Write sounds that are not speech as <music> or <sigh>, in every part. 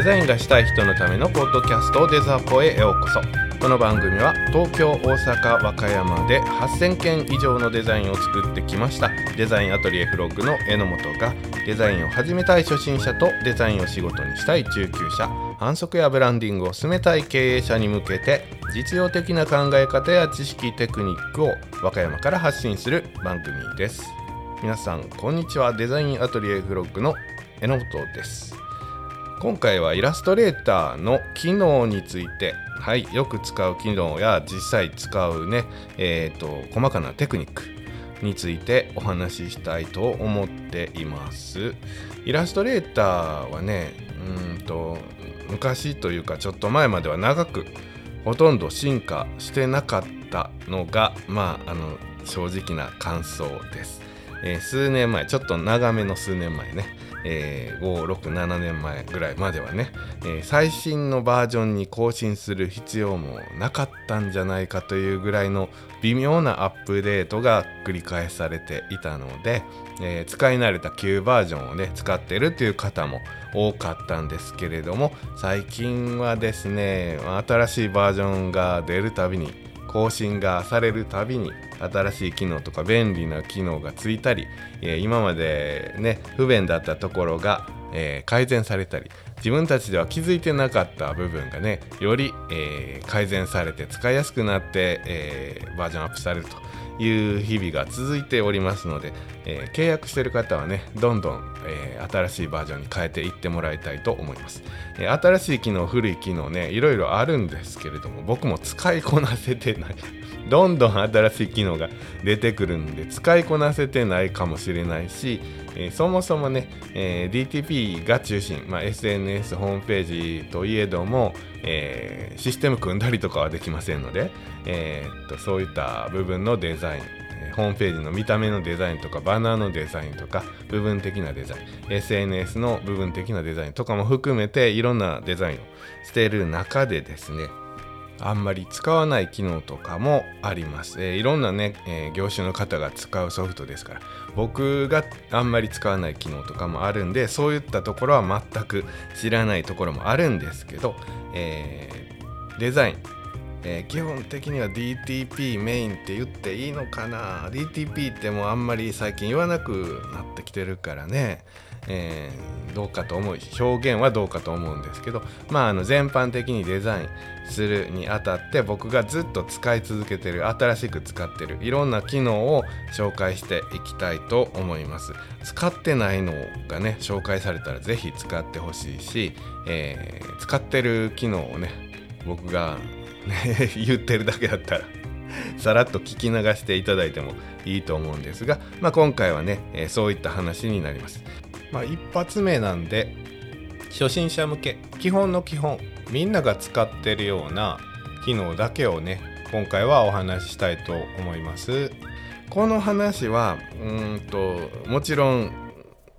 デザインがしたい人のためのポッドキャストデザポへようこそ。この番組は東京大阪和歌山で8000件以上のデザインを作ってきました。デザインアトリエフロッグの榎本がデザインを始めたい初心者とデザインを仕事にしたい中級者。反則やブランディングを進めたい経営者に向けて実用的な考え方や知識テクニックを和歌山から発信する番組です。皆さんこんにちは。デザインアトリエフロッグの榎本です。今回はイラストレーターの機能についてはいよく使う機能や実際使うねえーと、細かなテクニックについてお話ししたいと思っています。イラストレーターはねうんと昔というかちょっと前までは長くほとんど進化してなかったのがまああの正直な感想です、えー、数年前ちょっと長めの数年前ね。えー、567年前ぐらいまではね、えー、最新のバージョンに更新する必要もなかったんじゃないかというぐらいの微妙なアップデートが繰り返されていたので、えー、使い慣れた旧バージョンをね使ってるという方も多かったんですけれども最近はですね新しいバージョンが出るたびに更新がされるたびに新しい機能とか便利な機能がついたり、え今までね不便だったところが、え、改善されたり自分たちでは気づいてなかった部分がねより、え、改善されて使いやすくなって、えー、バージョンアップされるという日々が続いておりますので、え、契約してる方はねどんどん、えー、新しいバージョンに変えていってもらいたいと思います、えー、新しい機能古い機能ねいろいろあるんですけれども僕も使いこなせてない。<laughs> どんどん新しい機能が出てくるんで使いこなせてないかもしれないし、えー、そもそもね、え、DTP が中心、まあ、SNS ホームページといえども、え、システム組んだりとかはできませんので、え、っとそういった部分のデザインホームページの見た目のデザインとかバナーのデザインとか部分的なデザイン SNS の部分的なデザインとかも含めていろんなデザインをしている中でですねあんまり使わない機能とかもあります。えー、いろんなね、えー、業種の方が使うソフトですから僕があんまり使わない機能とかもあるんでそういったところは全く知らないところもあるんですけど、えー、デザイン、え基本的には DTP メインって言っていいのかな？DTP ってもうあんまり最近言わなくなってきてるからね。えー、どうかと思う表現はどうかと思うんですけど。まああの全般的にデザインするにあたって僕がずっと使い続けてる新しく使ってるいろんな機能を紹介していきたいと思います。使ってないのがね紹介されたら是非使ってほしいし、えー、使ってる機能をね僕が、ね、<laughs> 言ってるだけだったらさらっと聞き流していただいてもいいと思うんですが、まあ、今回はね、えー、そういった話になります。まあ、一発目なんで初心者向け基本の基本みんなが使ってるような機能だけをね今回はお話ししたいと思いますこの話はうんともちろん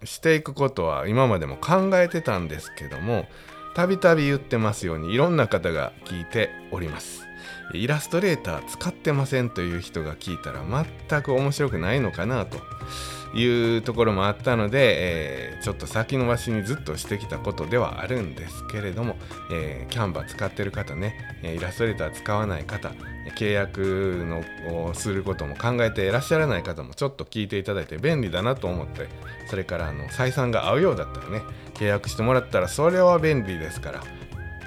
していくことは今までも考えてたんですけどもたびたび言ってますようにいろんな方が聞いております。イラストレーター使ってませんという人が聞いたら全く面白くないのかなと。いうところもあったので、えー、ちょっと先延ばしにずっとしてきたことではあるんですけれども、えー、キャンバー使ってる方ねイラストレーター使わない方契約のをすることも考えていらっしゃらない方もちょっと聞いていただいて便利だなと思ってそれからあの採算が合うようだったらね契約してもらったらそれは便利ですから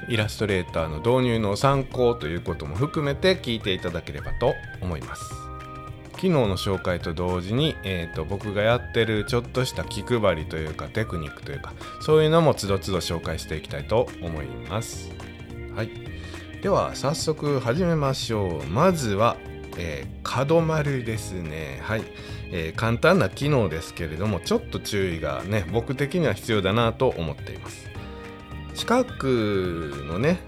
イラストレーターの導入の参考ということも含めて聞いていただければと思います。機能の紹介と同時に、えーと、僕がやってるちょっとした気配りというかテクニックというかそういうのもつどつど紹介していきたいと思います。はい、では早速始めましょう。まずは、えー、角丸ですね。はい、えー、簡単な機能ですけれどもちょっと注意がね僕的には必要だなと思っています。四角のね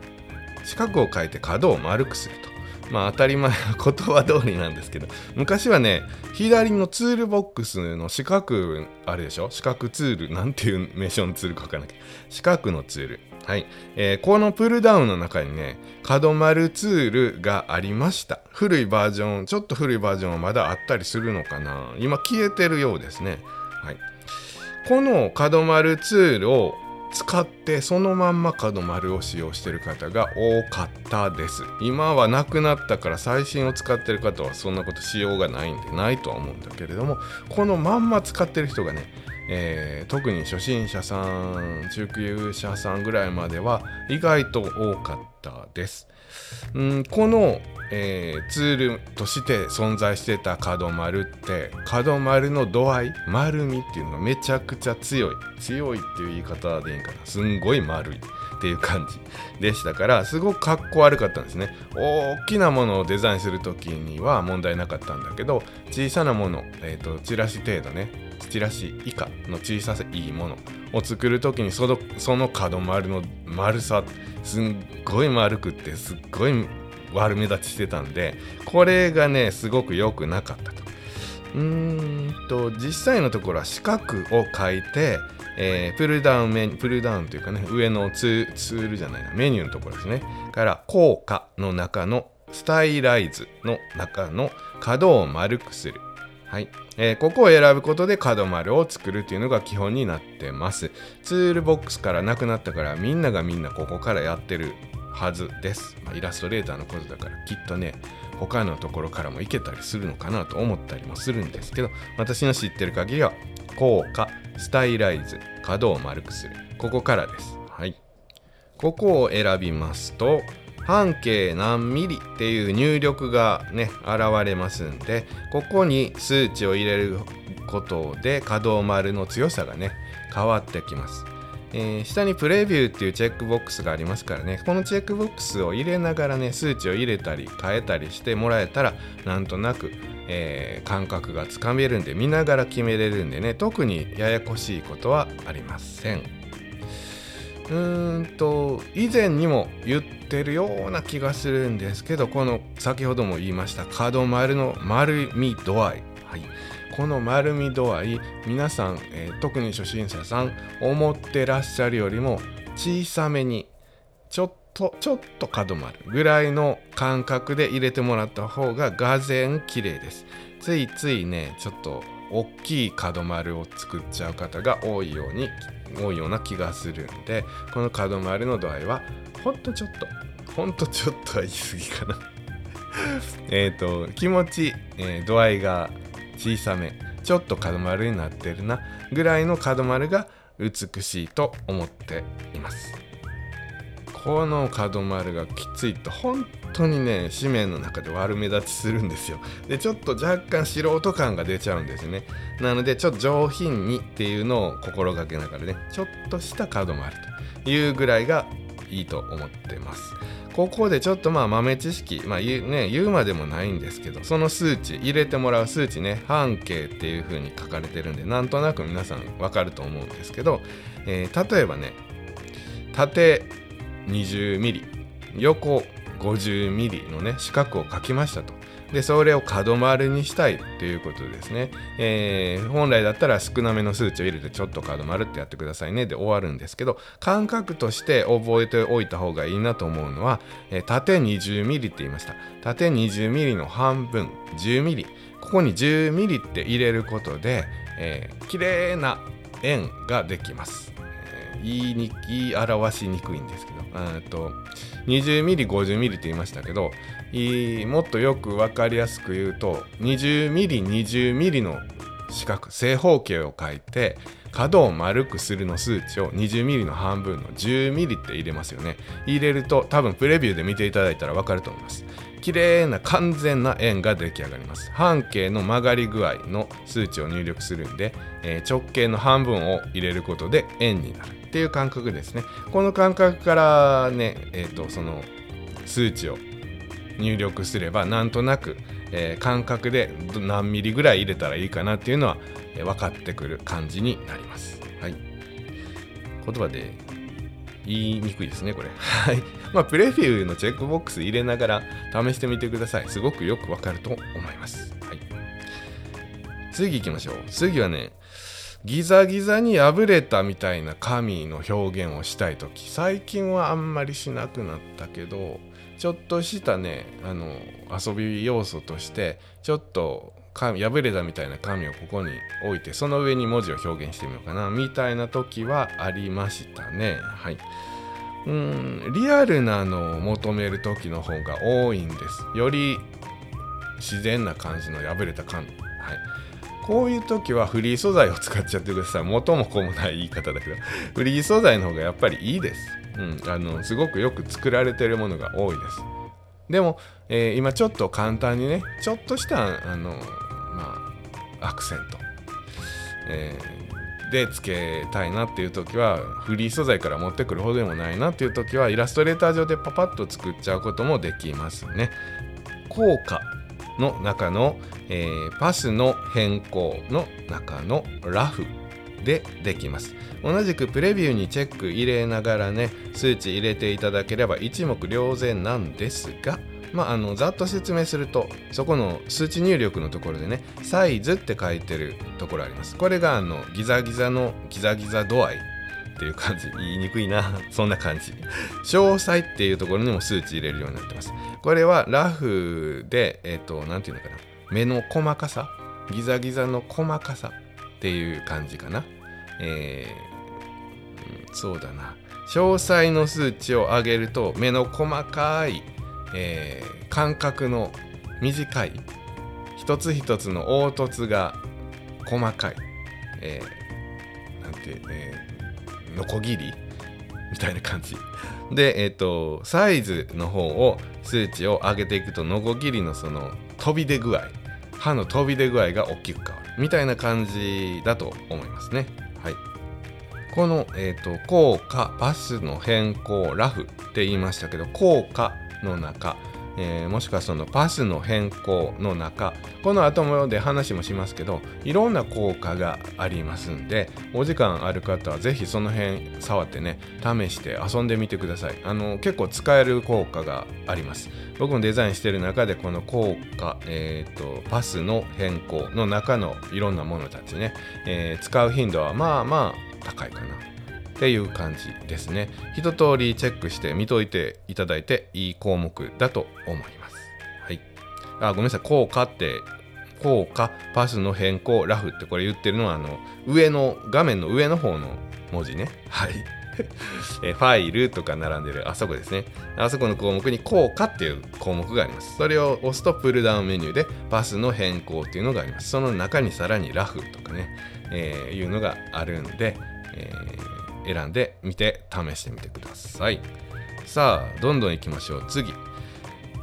四角を書いて角を丸くすると。まあ当たり前の言葉通りなんですけど昔はね左のツールボックスの四角あれでしょ？四角ツールなんていう名称のツールかわからない四角のツール。はい、えー、このプルダウンの中にね角丸ツールがありました。古いバージョンちょっと古いバージョンはまだあったりするのかな。今消えてるようですね。はい。この角丸ツールを使ってそのまんま角丸を使用してる方が多かったです今はなくなったから最新を使ってる方はそんなことしようがないんでないとは思うんだけれどもこのまんま使ってる人がねえー、特に初心者さん中級者さんぐらいまでは意外と多かったです。んこの、えー、ツールとして存在してた角丸って角丸の度合い丸みっていうのがめちゃくちゃ強い。強いっていう言い方でいいかな。すんごい丸い。っていう感じでしたからすごくかっこ悪かったんですね大きなものをデザインする時には問題なかったんだけど小さなもの、えーとチラシ程度ねチラシ以下の小さいいものを作る時にそのその角丸の丸さすっごい丸くってすっごい悪目立ちしてたんでこれがねすごく良くなかったと。うんと実際のところは四角を書いて、えー、プルダウンメプルダウンというかね上のツールじゃないなメニューのところですねから効果の中のスタイライズの中の角を丸くするはいえー、ここを選ぶことで角丸を作るというのが基本になってます。ツールボックスからなくなったからみんながみんなここからやってるはずです。まあ、イラストレーターのことだからきっとね、他のところからもいけたりするのかなと思ったりもするんですけど、私の知ってる限りは、効果、スタイライズ、角を丸くする。ここからです。はい。ここを選びますと、半径何ミリっていう入力がね現れますんでここに数値を入れることで可動丸の強さがね変わってきます、えー、下にプレビューっていうチェックボックスがありますからね。このチェックボックスを入れながらね数値を入れたり変えたりしてもらえたらなんとなく、えー、感覚がつかめるんで見ながら決めれるんでね。特にややこしいことはありません。うーんと以前にも言ってるような気がするんですけどこの先ほども言いました角丸の丸み度合い、はい、この丸み度合い皆さん、えー、特に初心者さん思ってらっしゃるよりも小さめにちょっとちょっと角丸ぐらいの感覚で入れてもらった方ががぜん綺麗です。ついついねちょっと大きい角丸を作っちゃう方が多いように多いような気がするんでこの角丸の度合いはほんとちょっとほんとちょっとは言い過ぎかな。<laughs> えっと気持ち、えー、度合いが小さめ。ちょっと角丸になってるなぐらいの角丸が美しいと思っています。この角丸がきついと本当にね紙面の中で悪目立ちするんですよ。でちょっと若干素人感が出ちゃうんですね。なのでちょっと上品にっていうのを心がけながらねちょっとした角丸というぐらいがいいと思ってます。ここでちょっとまあ豆知識、まあ言う,、ね、言うまでもないんですけどその数値入れてもらう数値ね半径っていう風に書かれてるんでなんとなく皆さんわかると思うんですけど、えー、例えばね縦 20mm 横 50mm のね四角を書きましたと。でそれを角丸にしたいっていうことですね、えー、本来だったら少なめの数値を入れてちょっと角丸ってやってくださいね。で終わるんですけど感覚として覚えておいた方がいいなと思うのは、えー、縦 20mm って言いました。縦 20mm の半分 10mm ここに 10mm って入れることで、えー、綺麗な円ができます。言いに言い表しにくいんですけど。と 20mm50mm って言いましたけどもっとよく分かりやすく言うと 20mm20mm の四角正方形を書いて角を丸くするの数値を 20mm の半分の 10mm って入れますよね。入れると多分プレビューで見ていただいたら分かると思います。綺麗な完全な円が出来上がります。半径の曲がり具合の数値を入力するんで、えー、直径の半分を入れることで円になる。っていう感覚ですね。この感覚からね、えーと、その数値を入力すればなんとなく、えー、感覚で何ミリぐらい入れたらいいかなっていうのは、えー、分かってくる感じになります。はい、言葉で言いにくいですね、これ。<laughs> はい。まあ、プレフィーのチェックボックス入れながら試してみてください。すごくよくわかると思います。はい。次行きましょう。次はね、ギザギザに破れたみたいな紙の表現をしたい時最近はあんまりしなくなったけどちょっとしたねあの遊び要素としてちょっと紙破れたみたいな紙をここに置いてその上に文字を表現してみようかなみたいな時はありましたね。はい。うんリアルなのを求める時の方が多いんです。より自然な感じの破れた紙はい。こういう時はフリー素材を使っちゃってください。元も子もない言い方だけど。フリー素材の方がやっぱりいいです。うん、あのすごくよく作られてるものが多いです。でも、えー、今ちょっと簡単にねちょっとしたあのまあアクセント、えー、でつけたいなっていう時はフリー素材から持ってくるほどでもないなっていう時はイラストレーター上でパパッと作っちゃうこともできますね。効果の中の、えー、パスの変更の中のラフ。でできます。同じくプレビューにチェック入れながらね数値入れていただければ一目瞭然なんですがまあ、あのざっと説明するとそこの数値入力のところでねサイズって書いてるところあります。これがあのギザギザのギザギザ度合い。っていう感じ。言いにくいな。<laughs> そんな感じ。詳細っていうところにも数値入れるようになってます。これはラフでえっ、ー、と何て言うのかな。目の細かさ。ギザギザの細かさ。っていう感じかな。えー、そうだな。詳細の数値を上げると目の細かい、えー、間隔の短い一つ一つの凹凸が細かい、えー、なんて、えー、ノコギリみたいな感じ。でえっ、ー、とサイズの方を数値を上げていくとノコギリのその飛び出具合歯の飛び出具合が大きく変わる。みたいな感じだと思いますね。はい。この、えーと、効果バスの変更ラフって言いましたけど効果の中、えー、もしくはそのパスの変更の中この後もで話もしますけどいろんな効果がありますんでお時間ある方は是非その辺触ってね試して遊んでみてください。あの結構使える効果があります。僕もデザインしてる中でこの効果、えーと、パスの変更の中のいろんなものたちね、えー、使う頻度はまあまあ高いかな。っていう感じですね。一通りチェックして見といていただいていい項目だと思います。はい。あごめんなさい。効果って効果？パスの変更ラフってこれ言ってるのはあの上の画面の上の方の文字ね。はい。<laughs> えファイルとか並んでる。あそこですね。あそこの項目に効果っていう項目があります。それを押すとプルダウンメニューでパスの変更っていうのがあります。その中にさらにラフとかね、えー、いうのがあるんでえー、選んでみて試してみてください。さあどんどんいきましょう。次。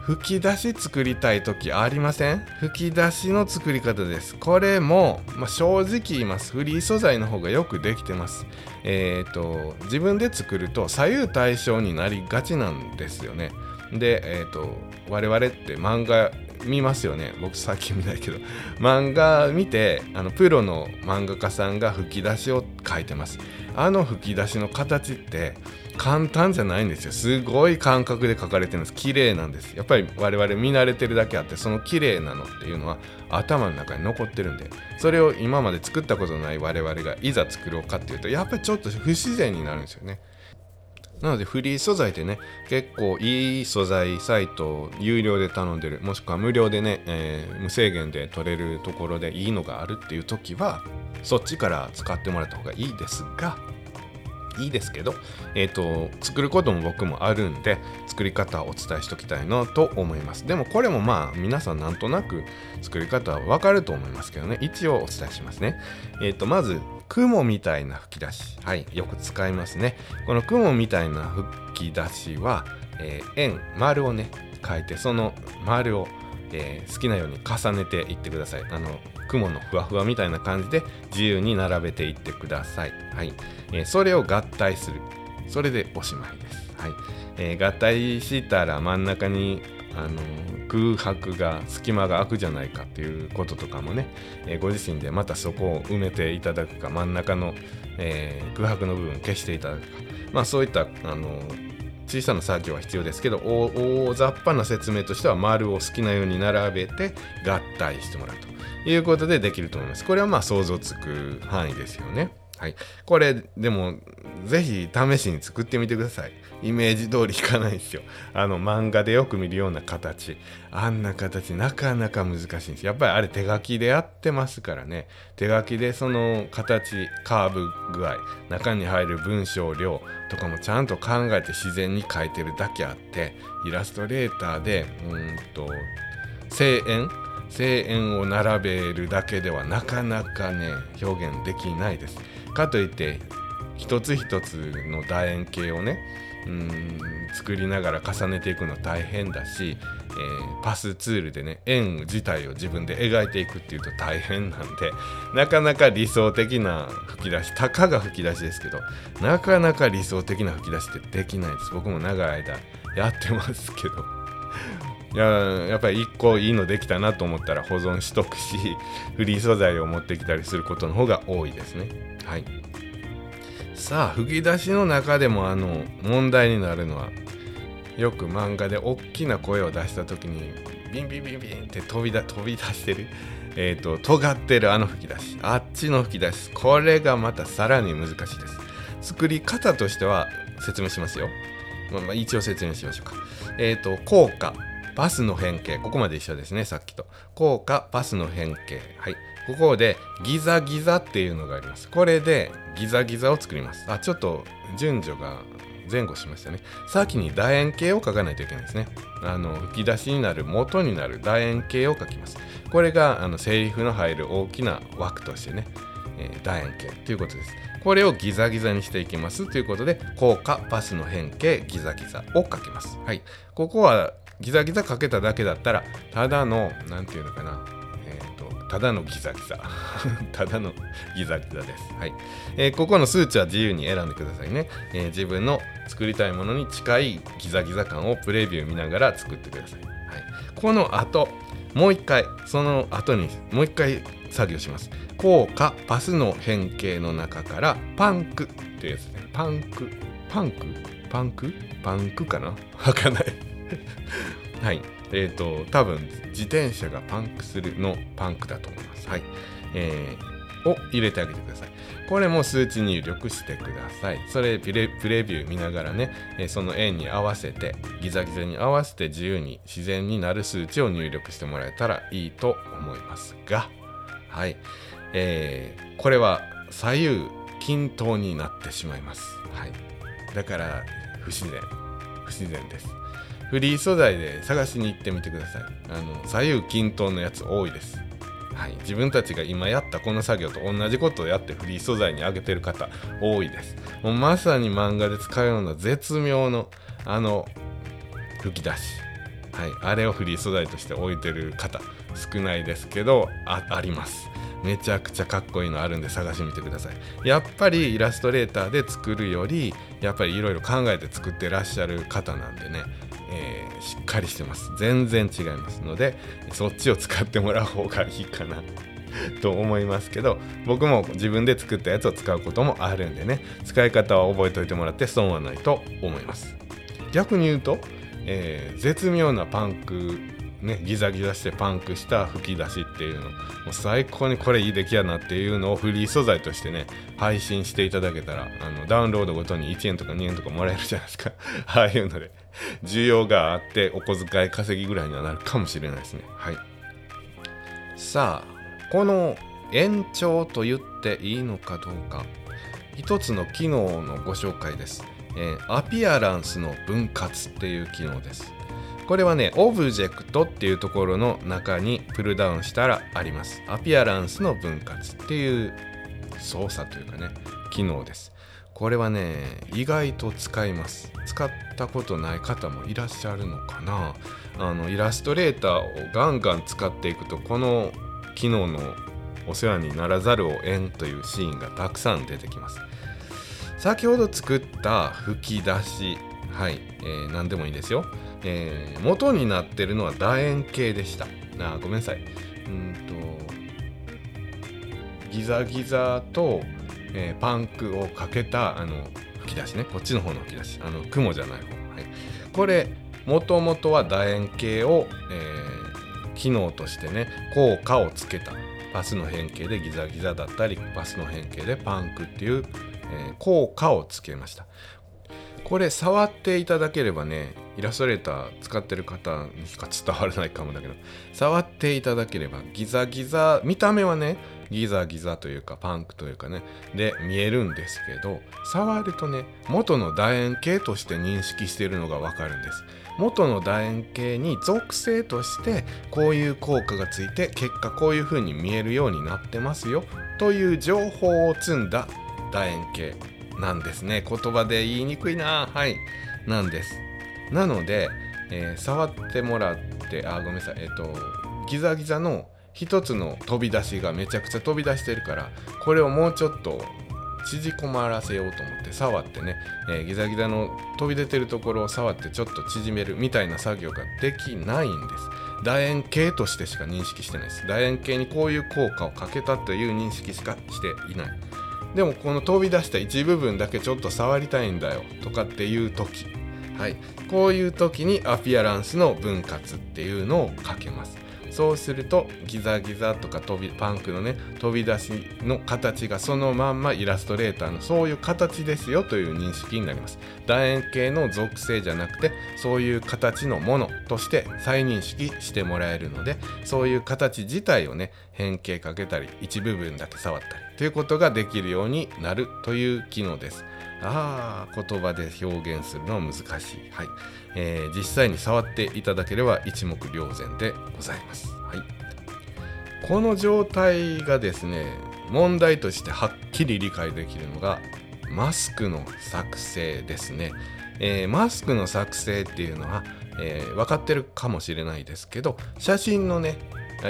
吹き出し作りたい時ありません？吹き出しの作り方です。これも、まあ、正直言います。フリー素材の方がよくできてます。えっ、ー、と自分で作ると左右対称になりがちなんですよね。でえっ、ー、と我々って漫画見ますよね。僕最近見ないけど。<laughs> 漫画見てあのプロの漫画家さんが吹き出しを書いてます。あの吹き出しの形って簡単じゃないんですよ。すごい感覚で書かれてるんです。綺麗なんです。やっぱり我々見慣れてるだけあってその綺麗なのっていうのは頭の中に残ってるんでそれを今まで作ったことのない我々がいざ作ろうかっていうとやっぱりちょっと不自然になるんですよね。なのでフリー素材でね結構いい素材サイトを有料で頼んでる。もしくは無料でね、えー、無制限で取れるところでいいのがあるっていう時はそっちから使ってもらった方がいいですがいいですけど、え、ー、と、作ることも僕もあるんで、作り方をお伝えしときたいなと思います。でもこれもまあ、皆さんなんとなく作り方はわかると思いますけどね、一応お伝えしますね。えっ、ー、と、まず、雲みたいな吹き出し。はい、よく使いますね。この雲みたいな吹き出しは、えー、円、丸をね、書いて、その丸を、えー、好きなように重ねていってください。あの、雲のふわふわみたいな感じで自由に並べていってください。はい。えー、それを合体する。それでおしまいです。はい。えー、合体したら真ん中にあの空白が隙間が空くじゃないかっていうこととかもね、えー、ご自身でまたそこを埋めていただくか真ん中の、えー、空白の部分を消していただくかまあそういったあの小さな作業は必要ですけど大雑把な説明としては丸を好きなように並べて合体してもらうということでできると思います。これはまあ想像つく範囲ですよね。はい、これでも是非試しに作ってみてください。イメージ通りいかないですよ。<laughs> あの漫画でよく見るような形。あんな形なかなか難しいんですやっぱりあれ手書きでやってますからね。手書きでその形カーブ具合中に入る文章量とかもちゃんと考えて自然に書いてるだけあってイラストレーターでうんと声援？声援を並べるだけではなかなかね表現できないです。かといって一つ一つの楕円形をねうん作りながら重ねていくの大変だし、えー、パスツールでね円自体を自分で描いていくっていうと大変なんでなかなか理想的な吹き出したかが吹き出しですけどなかなか理想的な吹き出しってできないです。僕も長い間やってますけど。<laughs> いややっぱり1個いいのできたなと思ったら保存しとくし <laughs> フリー素材を持ってきたりすることの方が多いですね。はい。さあ吹き出しの中でもあの問題になるのはよく漫画で大きな声を出した時にビンビンビンビンって飛びだ飛び出してるえっ、ー、と尖ってるあの吹き出しあっちの吹き出しこれがまたさらに難しいです。作り方としては説明しますよ、まあ、まあ一応説明しましょうか。えっ、ー、と効果パスの変形ここまで一緒ですねさっきと。効果パスの変形。はい。ここでギザギザっていうのがあります。これでギザギザを作ります。あちょっと順序が前後しましたね。先に楕円形を書かないといけないですね。あの吹き出しになる元になる楕円形を書きます。これがあのセリフの入る大きな枠としてね、えー、楕円形ということです。これをギザギザにしていきますということで効果パスの変形ギザギザを書きます。はい。ここはギザギザかけただけだったらただの何て言うのかな。ただのギザギザ <laughs> ただのギザギザです。はい。えー、ここの数値は自由に選んでくださいね、えー、自分の作りたいものに近いギザギザ感をプレビュー見ながら作ってください。はい。この後、もう一回、その後にもう一回作業します。効果パスの変形の中からパンクっていうやつね。パンク？パンク？パンク？パンクかな？わかんない <laughs> はい。えっ、ー、と、多分自転車がパンクするのパンクだと思います。はい。えー、を入れてあげてください。これも数値入力してください。それプレプレビュー見ながらね、えー、その円に合わせて、ギザギザに合わせて自由に自然になる数値を入力してもらえたらいいと思いますが、はい。えー、これは左右均等になってしまいます。はい。だから不自然。不自然です。フリー素材で探しに行ってみてください。あの左右均等のやつ多いです。はい、自分たちが今やったこの作業と同じことをやってフリー素材に上げてる方多いです。もうまさに漫画で使うような絶妙のあの吹き出し、はい、あれをフリー素材として置いてる方少ないですけどあります。めちゃくちゃかっこいいのあるんで探してみてください。やっぱりイラストレーターで作るよりやっぱりいろいろ考えて作ってらっしゃる方なんでねえー、しっかりしてます。全然違いますのでそっちを使ってもらう方がいいかな <laughs> と思いますけど僕も自分で作ったやつを使うこともあるんでね使い方は覚えておいてもらって損はないと思います。逆に言うと、えー、絶妙なパンクね、ギザギザしてパンクした吹き出しっていうのもう最高にこれいい出来やなっていうのをフリー素材としてね配信していただけたらあのダウンロードごとに1円とか2円とかもらえるじゃないですか。<laughs> ああいうので需要があってお小遣い稼ぎぐらいにはなるかもしれないですね。はい。さあこの延長と言っていいのかどうか。一つの機能のご紹介です、えー、アピアランスの分割っていう機能です。これはね、オブジェクトっていうところの中にプルダウンしたらあります。アピアランスの分割っていう操作というかね、機能です。これはね、意外と使います。使ったことない方もいらっしゃるのかな。あのイラストレーターをガンガン使っていくと、この機能のお世話にならざるを得んというシーンがたくさん出てきます。先ほど作った吹き出し、はい、えー、何でもいいですよ。えー、元になってるのは楕円形でした。あごめんなさい。うんとギザギザと、えー、パンクをかけたあの吹き出しね。こっちの方の吹き出し。あの雲じゃない方、はい、これもともとは楕円形を、え機能としてね効果をつけた。パスの変形でギザギザだったりパスの変形でパンクっていう、えー、効果をつけました。これ触っていただければねイラストレーター使ってる方にしか伝わらないかもだけど触っていただければギザギザ見た目はねギザギザというかパンクというかねで見えるんですけど触るとね元の楕円形として認識しているのがわかるんです。元の楕円形に属性としてこういう効果がついて結果こういう風に見えるようになってますよという情報を積んだ楕円形なんですね。言葉で言いにくいな。はい。なんです。なので、えー、触ってもらってあごめんなさいえっ、ー、とギザギザの一つの飛び出しがめちゃくちゃ飛び出してるからこれをもうちょっと縮こまらせようと思って触ってね、えー、ギザギザの飛び出てるところを触ってちょっと縮めるみたいな作業ができないんです。楕円形としてしか認識してないです。楕円形にこういう効果をかけたという認識しかしていない。でもこの飛び出した一部分だけちょっと触りたいんだよとかっていう時はい。こういう時にアピアランスの分割っていうのをかけます。そうするとギザギザとか飛びパンクのね飛び出しの形がそのまんまイラストレーターのそういう形ですよという認識になります。楕円形の属性じゃなくてそういう形のものとして再認識してもらえるのでそういう形自体をね変形かけたり一部分だけ触ったりということができるようになるという機能です。ああ言葉で表現するのは難しい、はい。えー、実際に触っていただければ一目瞭然でございます、はい、この状態がですね問題としてはっきり理解できるのがマスクの作成ですね、えー、マスクの作成っていうのは、えー、分かってるかもしれないですけど写真のね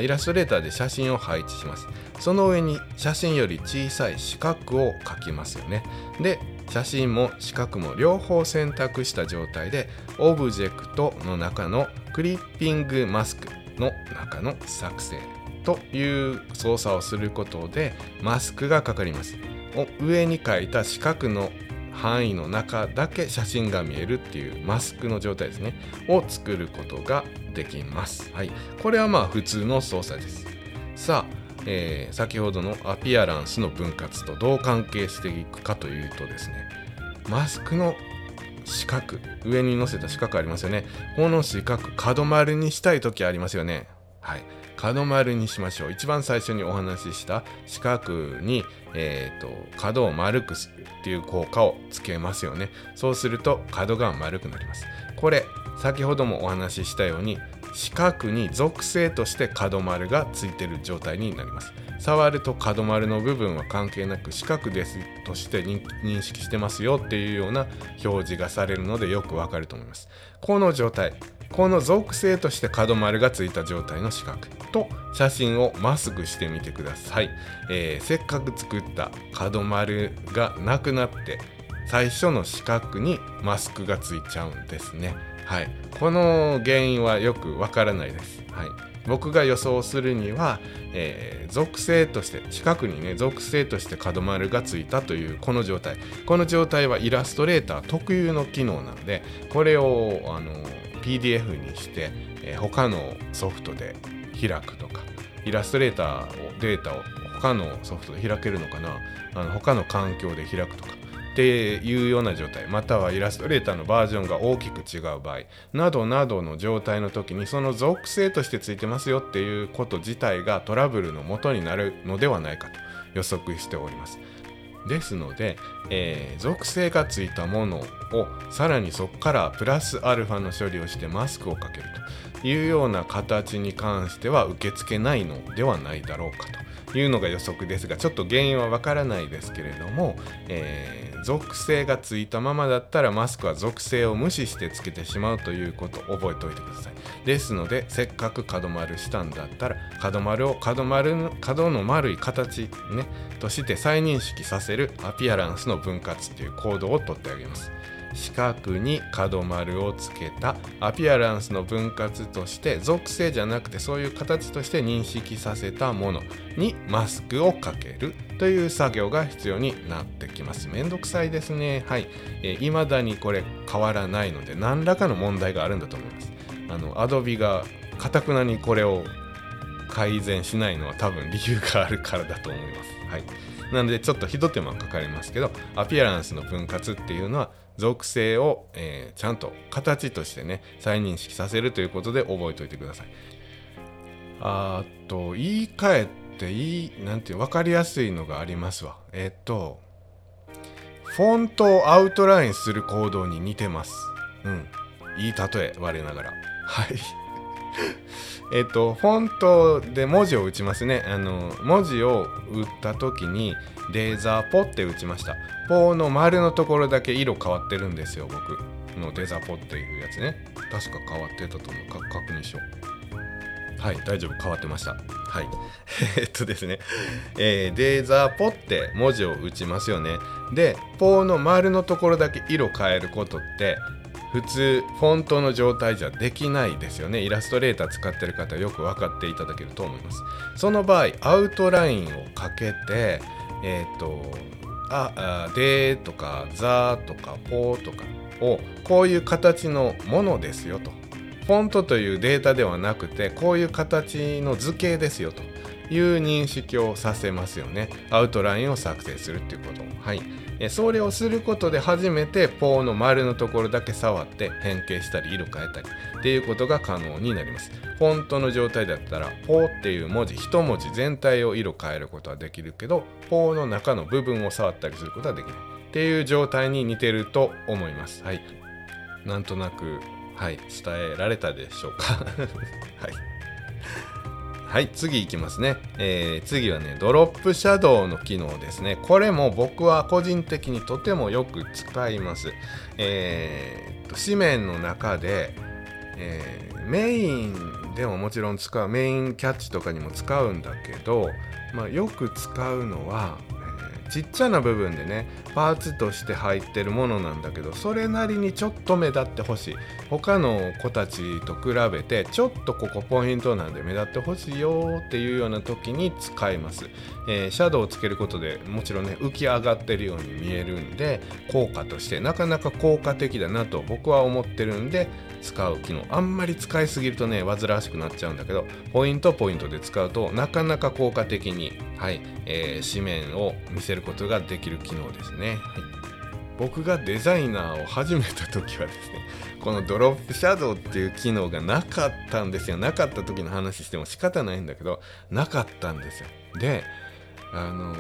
イラストレーターで写真を配置します。その上に写真より小さい四角を描きますよね。で写真も四角も両方選択した状態でオブジェクトの中のクリッピングマスクの中の作成という操作をすることでマスクがかかります。上に書いた四角の範囲の中だけ写真が見えるっていうマスクの状態ですね。を作ることができます、はい、これはまあ普通の操作です。さあえー、先ほどのアピアランスの分割とどう関係していくかというとですねマスクの四角上に乗せた四角ありますよね。この四角角丸にしたい時ありますよね。はい。角丸にしましょう。一番最初にお話しした四角に、えーと、と角を丸くするっていう効果をつけますよね。そうすると角が丸くなります。これ先ほどもお話ししたように四角に属性として角丸がついてる状態になります。触ると角丸の部分は関係なく四角ですとして認識してますよっていうような表示がされるのでよくわかると思います。この状態この属性として角丸がついた状態の四角と写真をまっすぐしてみてください、えー、せっかく作った角丸がなくなって最初の四角にマスクがついちゃうんですね。はい、この原因はよくわからないです。はい、僕が予想するには、えー、属性として近くにね属性として角丸がついたというこの状態。この状態はイラストレーター特有の機能なのでこれをあの PDF にして、えー、他のソフトで開くとかイラストレーターをデータを他のソフトで開けるのかな。あの他の環境で開くとか。っていうような状態またはイラストレーターのバージョンが大きく違う場合などなどの状態の時にその属性としてついてますよっていうこと自体がトラブルの元になるのではないかと予測しております。ですので、えー、属性がついたものをさらにそこからプラスアルファの処理をしてマスクをかけるというような形に関しては受け付けないのではないだろうかというのが予測ですがちょっと原因はわからないですけれども、えー属性がついたままだったらマスクは属性を無視してつけてしまうということを覚えておいてください。ですのでせっかく角丸したんだったら角丸を角丸角の丸い形ねとして再認識させるアピアランスの分割という行動をとってあげます。四角に角丸をつけたアピアランスの分割として属性じゃなくてそういう形として認識させたものにマスクをかけるという作業が必要になってきます。めんどくさいですね。はい。えー、未だにこれ変わらないので何らかの問題があるんだと思います。あの、Adobe がかたくなにこれを改善しないのは多分理由があるからだと思います。はい、なのでちょっとひと手間かかりますけどアピアランスの分割っていうのは属性を、えー、ちゃんと形としてね再認識させるということで覚えておいてください。あっと言い換えていいなんていう分かりやすいのがありますわ。えっ、とフォントをアウトラインする行動に似てます。うん。いい例え我ながら。はい。<laughs> えっと、フォントで文字を打ちますね。あの、文字を打った時に、レーザーポって打ちました。ポの丸のところだけ色変わってるんですよ、僕のデザポっていうやつね。確か変わってたと思う。か確認しよう。はい、大丈夫、変わってました。はい。<laughs> えっとですね、えー、デーザーポって文字を打ちますよね。で、ポーの丸のところだけ色変えることって、普通フォントの状態じゃできないですよねイラストレーター使ってる方よく分かっていただけると思いますその場合アウトラインをかけてえっ、ー、とああでとかざとかぽとかをこういう形のものですよと。フォントというデータではなくてこういう形の図形ですよという認識をさせますよね。アウトラインを作成するっていうこと。はい。それをすることで初めてポーの丸のところだけ触って変形したり色変えたりっていうことが可能になります。フォントの状態だったらポーっていう文字一文字全体を色変えることはできるけどポーの中の部分を触ったりすることはできない。っていう状態に似てると思います。はい。なんとなくはい伝えられたでしょうか？<laughs> はい。はい、次いきますね。えー、次はね、ドロップシャドウの機能ですね。これも僕は個人的にとてもよく使います。えー、と紙面の中で、えー、メインでももちろん使う、メインキャッチとかにも使うんだけど、まあ、よく使うのは、ちっちゃな部分でねパーツとして入ってるものなんだけどそれなりにちょっと目立ってほしい。他の子たちと比べてちょっとここポイントなんで目立ってほしいよっていうような時に使います、えー、シャドウをつけることでもちろんね浮き上がってるように見えるんで効果としてなかなか効果的だなと僕は思ってるんで使う機能あんまり使いすぎるとね煩わしくなっちゃうんだけどポイントポイントで使うとなかなか効果的にはい、えー、紙面を見せることができる機能ですね、はい、僕がデザイナーを始めた時はですねこのドロップシャドウっていう機能がなかったんですよ。なかった時の話しても仕方ないんだけどなかったんですよ。であの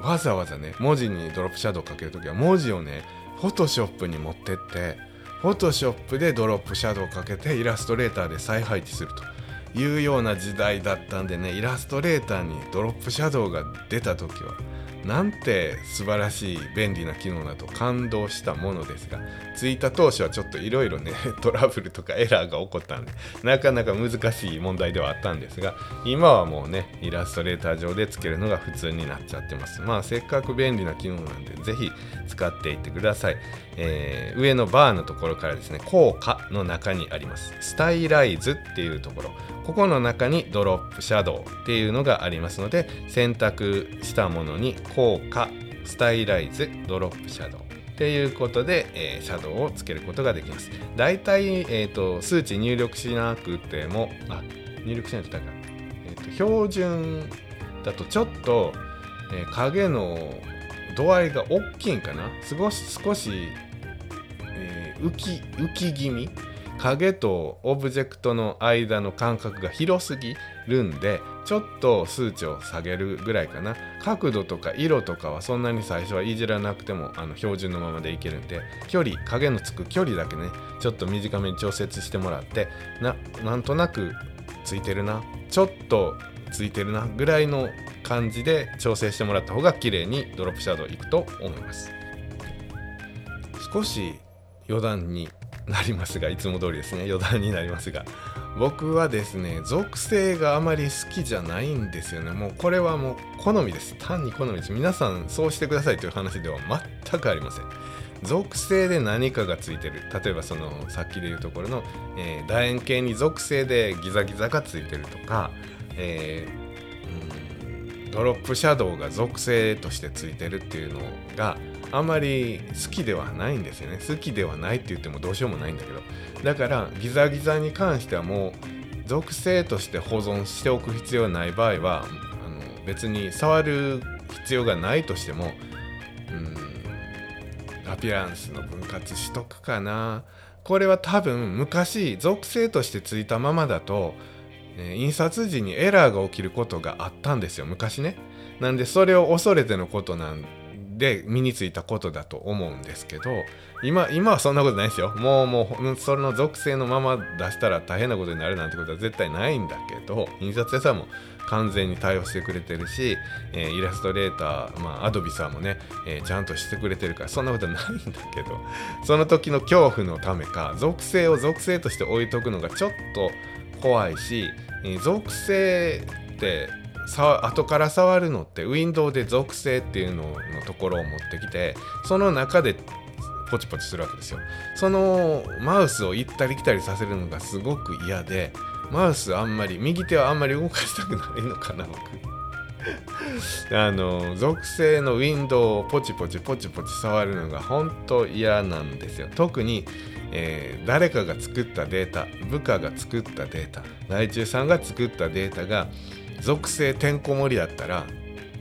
わざわざね文字にドロップシャドウかける時は文字をねフォトショップに持ってってフォトショップでドロップシャドウかけてイラストレーターで再配置すると。いうような時代だったんでねイラストレーターにドロップシャドウが出た時はなんて素晴らしい便利な機能だと感動したものですがついた当初はちょっといろいろね <laughs> トラブルとかエラーが起こったんでなかなか難しい問題ではあったんですが今はもうねイラストレーター上でつけるのが普通になっちゃってます。まあせっかく便利な機能なんでぜひ使っていってください、えー、上のバーのところからですね効果の中にあります。スタイライズっていうところ。ここの中にドロップシャドウっていうのがありますので選択したものに効果スタイライズドロップシャドウっていうことで、えー、シャドウをつけることができます。だいたい、えーと、数値入力しなくてもあ入力しないとダメか、えーと、標準だとちょっと、えー、影の度合いが大きいんかな。少し少し、えー、浮き浮き気味。影とオブジェクトの間の間隔が広すぎるんでちょっと数値を下げるぐらいかな。角度とか色とかはそんなに最初はいじらなくてもあの標準のままでいけるんで距離影のつく距離だけねちょっと短めに調節してもらってななんとなくついてるなちょっとついてるなぐらいの感じで調整してもらった方が綺麗にドロップシャドウいくと思います。少し余談になりますがいつも通りですね。余談になりますが。僕はですね属性があまり好きじゃないんですよね。もうこれはもう好みです。単に好みです。皆さんそうしてくださいという話では全くありません。属性で何かがついてる。例えばそのさっきで言うところの、えー、楕円形に属性でギザギザがついてるとか、えー、ドロップシャドウが属性としてついてるっていうのがあんまり好きではないんですよね。好きではないって言ってもどうしようもないんだけど。だからギザギザに関してはもう属性として保存しておく必要がない場合はあの別に触る必要がないとしてもうんアピランスの分割しとくかな。これは多分昔属性としてついたままだと、え、印刷時にエラーが起きることがあったんですよ。昔ね。なんでそれを恐れてのことなんで身についたことだと思うんですけど今今はそんなことないですよ。もうもうその属性のまま出したら大変なことになるなんてことは絶対ないんだけど印刷屋さんも完全に対応してくれてるし、えー、イラストレーター、まあ、アドビさんもね、えー、ちゃんとしてくれてるからそんなことないんだけどその時の恐怖のためか属性を属性として置いとくのがちょっと怖いし、えー、属性ってさ後から触るのって Windows で属性っていうののところを持ってきてその中でポチポチするわけですよ。そのマウスを行ったり来たりさせるのがすごく嫌でマウスあんまり右手はあんまり動かしたくないのかな僕。<laughs> あの属性のウィンドウをポチポチポチポチ触るのが本当嫌なんですよ。特に、えー、誰かが作ったデータ部下が作ったデータ来中さんが作ったデータが属性てんこ盛りだったら、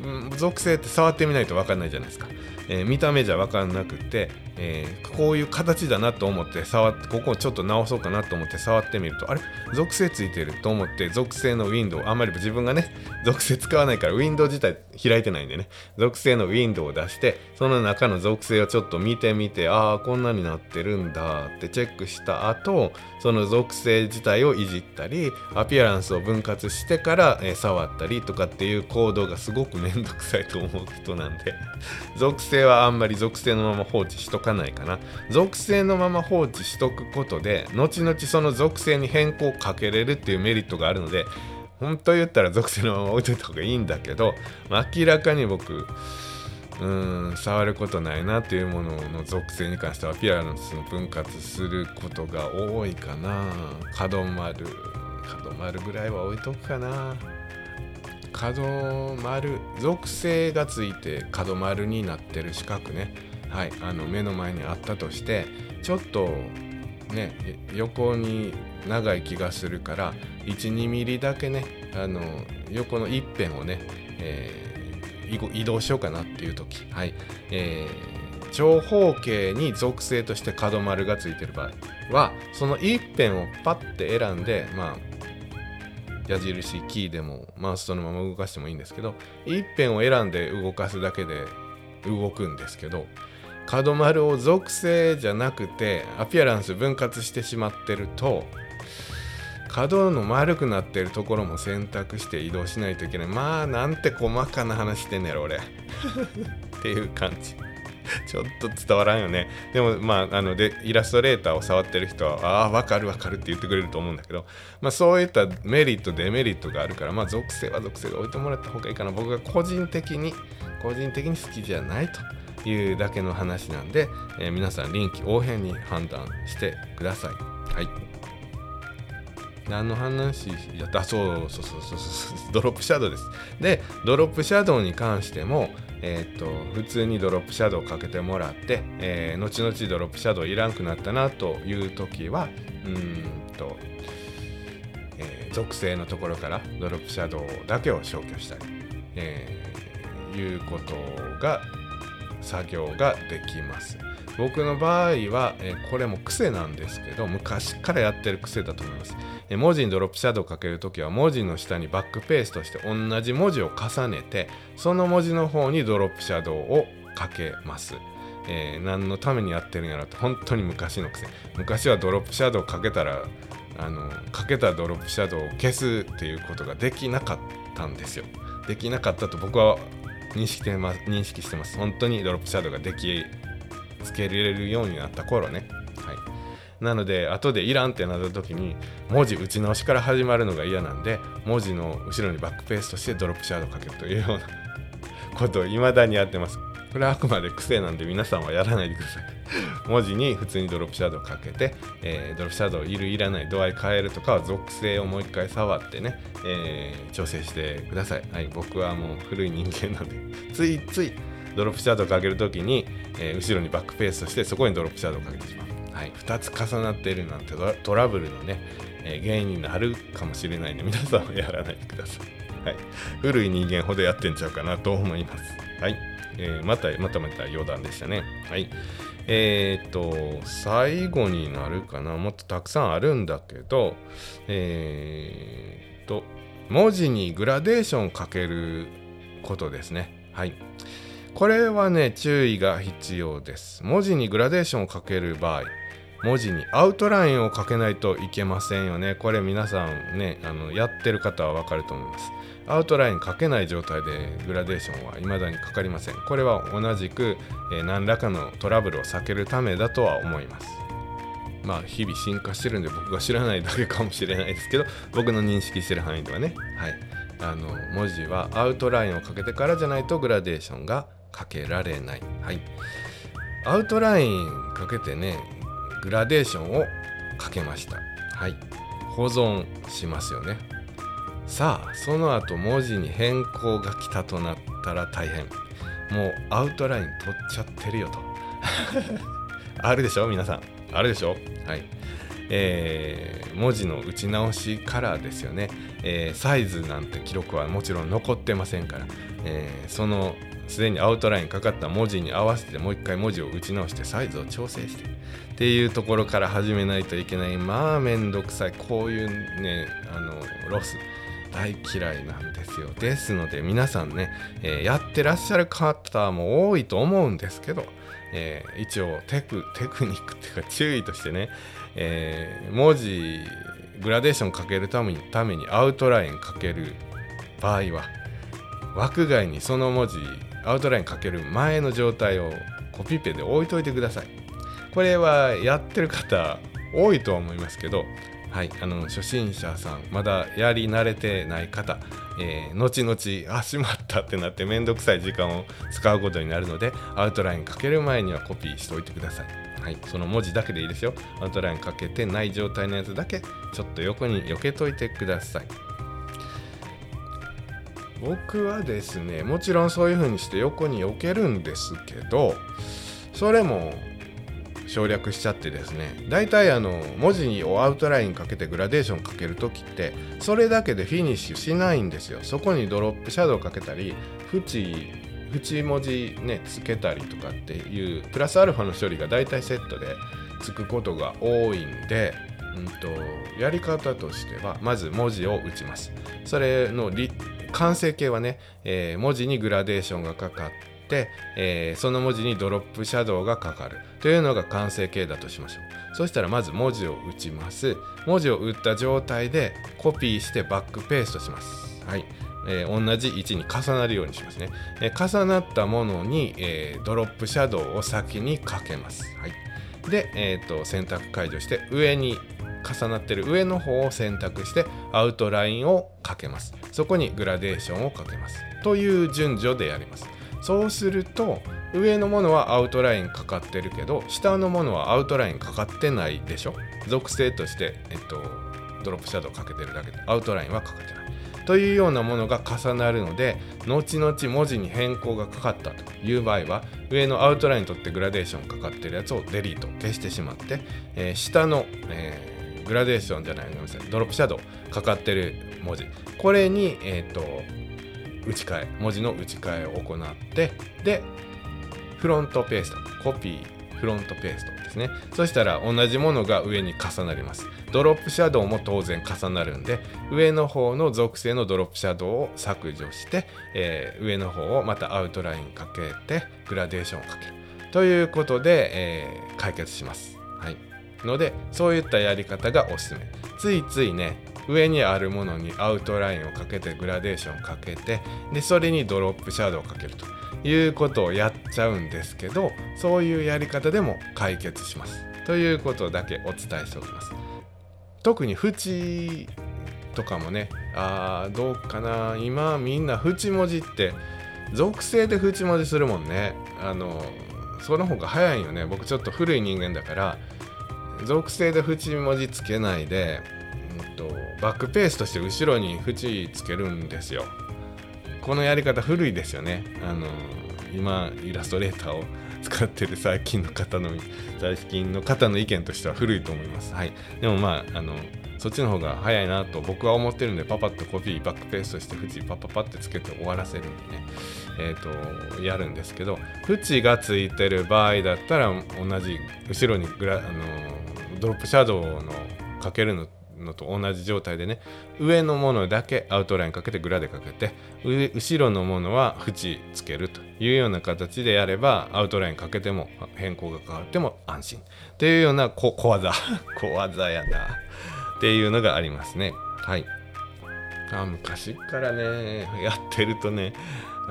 うん、属性って触ってみないと分かんないじゃないですか、えー、見た目じゃ分かんなくて、えー、こういう形だなと思って触ってここをちょっと直そうかなと思って触ってみるとあれ？属性ついてると思って属性のウィンドウあんまり自分がね属性使わないからウィンドウ自体開いてないんでね。属性のウィンドウを出してその中の属性をちょっと見てみてああこんなになってるんだってチェックした後その属性自体をいじったりアピアランスを分割してから、えー、触ったりとかっていう行動がすごくめんどくさいと思う人なんで <laughs> 属性はあんまり属性のまま放置しとかないかな。属性のまま放置しとくことで後々その属性に変更をかけれるっていうメリットがあるので本当言ったら属性のまま置いといた方がいいんだけど、明らかに僕うん触ることないなっていうものの属性に関してはピアランスの分割することが多いかな。角丸。角丸ぐらいは置いとくかな。角丸属性がついて角丸になってる四角ね。はいあの目の前にあったとしてちょっとね横に長い気がするから12ミリだけねあの横の一辺をね、えー、移動しようかなっていう時。はい、えー、長方形に属性として角丸がついてる場合はその一辺をパッて選んでまあ矢印キーでもマウスそのまま動かしてもいいんですけど一辺を選んで動かすだけで動くんですけど角丸を属性じゃなくてアピアランス分割してしまってると角の丸くなってるところも選択して移動しないといけない。まあなんて細かな話してんねやろ俺。<laughs> っていう感じ。ちょっと伝わらんよね。でもまああのでイラストレーターを触ってる人はああ分かる分かるって言ってくれると思うんだけど。まあそういったメリットデメリットがあるからまあ属性は属性で置いてもらった方がいいかな。僕が個人的に個人的に好きじゃないというだけの話なんで、えー、皆さん臨機応変に判断してください。はい何の話やったそうそうそうそうそうドロップシャドウですでドロップシャドウに関してもえー、っと普通にドロップシャドウかけてもらって、えー、後々ドロップシャドウいらんくなったなという時はうんと、えー、属性のところからドロップシャドウだけを消去したり、えー、いうことが作業ができます。僕の場合は、えこれも癖なんですけど昔からやってる癖だと思います、文字にドロップシャドウをかけるときは文字の下にバックペースとして同じ文字を重ねてその文字の方にドロップシャドウをかけます。えー、何のためにやってるんやろって本当に昔の癖。昔はドロップシャドウかけたらあのかけたドロップシャドウを消すっていうことができなかったんですよ。できなかったと僕は認識してます。認識してます。本当にドロップシャドウができつけれるようになった頃ね。なので後でいらんってなった時に文字打ち直しから始まるのが嫌なんで文字の後ろにバックペーストしてドロップシャドウかけるというようなことを未だにやってます。これはあくまで癖なんで皆さんはやらないでください。文字に普通にドロップシャドウかけて、えー、ドロップシャドウいるいらない度合い変えるとかは属性をもう一回触ってね、えー、調整してください。はい、僕はもう古い人間なんで、<laughs> ついついドロップシャドウかけるときに、えー、後ろにバックペースとしてそこにドロップシャドウかけてしまう。はい、2つ重なっているなんてトラブルのね、えー、原因になるかもしれないんで皆さんはやらないでください、はい、古い人間ほどやってんちゃうかなと思いますはいえー、またまたまた余談でしたね。はい。えー、っと、最後になるかな。もっとたくさんあるんだけど、えー、っと、文字にグラデーションをかけることですね。はい。これはね、注意が必要です。文字にグラデーションをかける場合、文字にアウトラインをかけないといけませんよね。これ皆さんね、あのやってる方はわかると思います。アウトラインかけない状態でグラデーションは未だにかかりません。これは同じく、えー、何らかのトラブルを避けるためだとは思います。まあ日々進化してるんで僕が知らないだけかもしれないですけど <laughs> 僕の認識してる範囲ではね、はい、あの文字はアウトラインをかけてからじゃないとグラデーションがかけられない。はい、アウトラインかけてねグラデーションをかけました。はい、保存しますよね。さあその後文字に変更が来たとなったら大変。もうアウトライン取っちゃってるよと。<laughs> あるでしょ？皆さん。あるでしょ？はい。えー、文字の打ち直しからですよね、えー、サイズなんて記録はもちろん残ってませんから、えー、そのすでにアウトラインかかった文字に合わせてもう一回文字を打ち直してサイズを調整して。っていうところから始めないといけない。まあめんどくさい。こういうねあのロス。大嫌いなんですよ。ですので皆さんね、えー、やってらっしゃる方も多いと思うんですけど、えー、一応テクテクニックっていうか注意としてね、えー、文字グラデーションかけるためにためにアウトラインかける場合は枠外にその文字アウトラインかける前の状態をコピペで置いといてください。これはやってる方多いとは思いますけどはい、あの初心者さんまだやり慣れてない方、えー、後々あしまったってなって面倒くさい時間を使うことになるのでアウトラインかける前にはコピーしておいてください、はい、その文字だけでいいですよ。アウトラインかけてない状態のやつだけちょっと横に避けといてください。僕はですねもちろんそういう風にして横に避けるんですけどそれも省略しちゃってですね大体あの文字をアウトラインかけてグラデーションかける時ってそれだけでフィニッシュしないんですよ。そこにドロップシャドウかけたり縁縁文字ねつけたりとかっていうプラスアルファの処理が大体セットでつくことが多いんでうんとやり方としてはまず文字を打ちます。それの完成形はね、えー、文字にグラデーションがかかって、えー、その文字にドロップシャドウがかかる。というのが完成形だとしましょう。そしたらまず文字を打ちます。文字を打った状態でコピーしてバックペーストします。はい。えー、同じ位置に重なるようにしますね、えー、重なったものに、えー、ドロップシャドウを先にかけます、はい、で、えーと、選択解除して上に重なってる上の方を選択してアウトラインをかけます。そこにグラデーションをかけます。という順序でやります。そうすると上のものはアウトラインかかってるけど下のものはアウトラインかかってないでしょ？属性として、えっと、ドロップシャドウかけてるだけでアウトラインはかかってない。というようなものが重なるので後々文字に変更がかかったという場合は上のアウトラインにとってグラデーションかかってるやつをデリート消してしまって、えー、下の、えー、グラデーションじゃないごめんなさいドロップシャドウかかってる文字。これに、えーと打ち替え文字の打ち替えを行ってでフロントペーストコピーフロントペーストですね。そしたら同じものが上に重なります。ドロップシャドウも当然重なるんで上の方の属性のドロップシャドウを削除して、えー、上の方をまたアウトラインかけてグラデーションをかける。ということで、えー、解決します。はい。のでそういったやり方がおすすめ。ついついね上にあるものにアウトラインをかけてグラデーションかけてでそれにドロップシャドウをかけるということをやっちゃうんですけどそういうやり方でも解決します。ということだけお伝えしておきます。特に縁とかもねあーどうかな。今みんな縁文字って属性で縁文字するもんね。あのその方が早いよね。僕ちょっと古い人間だから属性で縁文字つけないでうんとバックペースとして後ろに縁つけるんですよ。このやり方古いですよね。あの今イラストレーターを使ってる最近の方の最近の方の意見としては古いと思います。はい。でもまああのそっちの方が早いなと僕は思ってるんでパパッとコピーバックペーストして縁パパパってつけて終わらせるんでね。えーと、やるんですけど縁がついてる場合だったら同じ後ろにグラあのドロップシャドウのかけるののと同じ状態でね上のものだけアウトラインかけてグラでかけて後ろのものは縁つけるというような形でやればアウトラインかけても変更が変わっても安心。っていうような小技。<laughs> 小技やな。っていうのがありますね。はい。あ昔からねやってるとね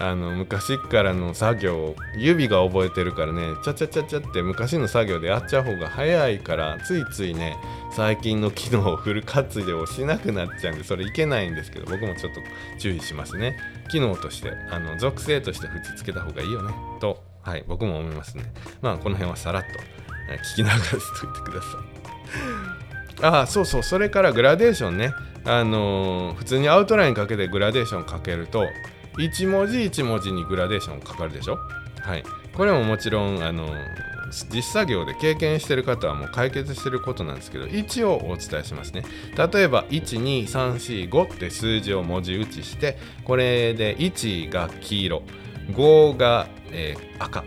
あの昔からの作業指が覚えてるからねチャチャチャチャって昔の作業でやっちゃう方が早いからついついね最近の機能をフル活用しなくなっちゃうんでそれいけないんですけど僕もちょっと注意しますね。機能としてあの属性として縁つけた方がいいよね。とはい僕も思いますね。まあこの辺はさらっと、聞き流しといてください。ああそうそうそれからグラデーションね。あのー、普通にアウトラインかけてグラデーションかけると1文字1文字にグラデーションかかるでしょ？はい。これももちろんあの実作業で経験してる方はもう解決してることなんですけど一応お伝えしますね。例えば12345って数字を文字打ちしてこれで1が黄色5が、えー、赤っ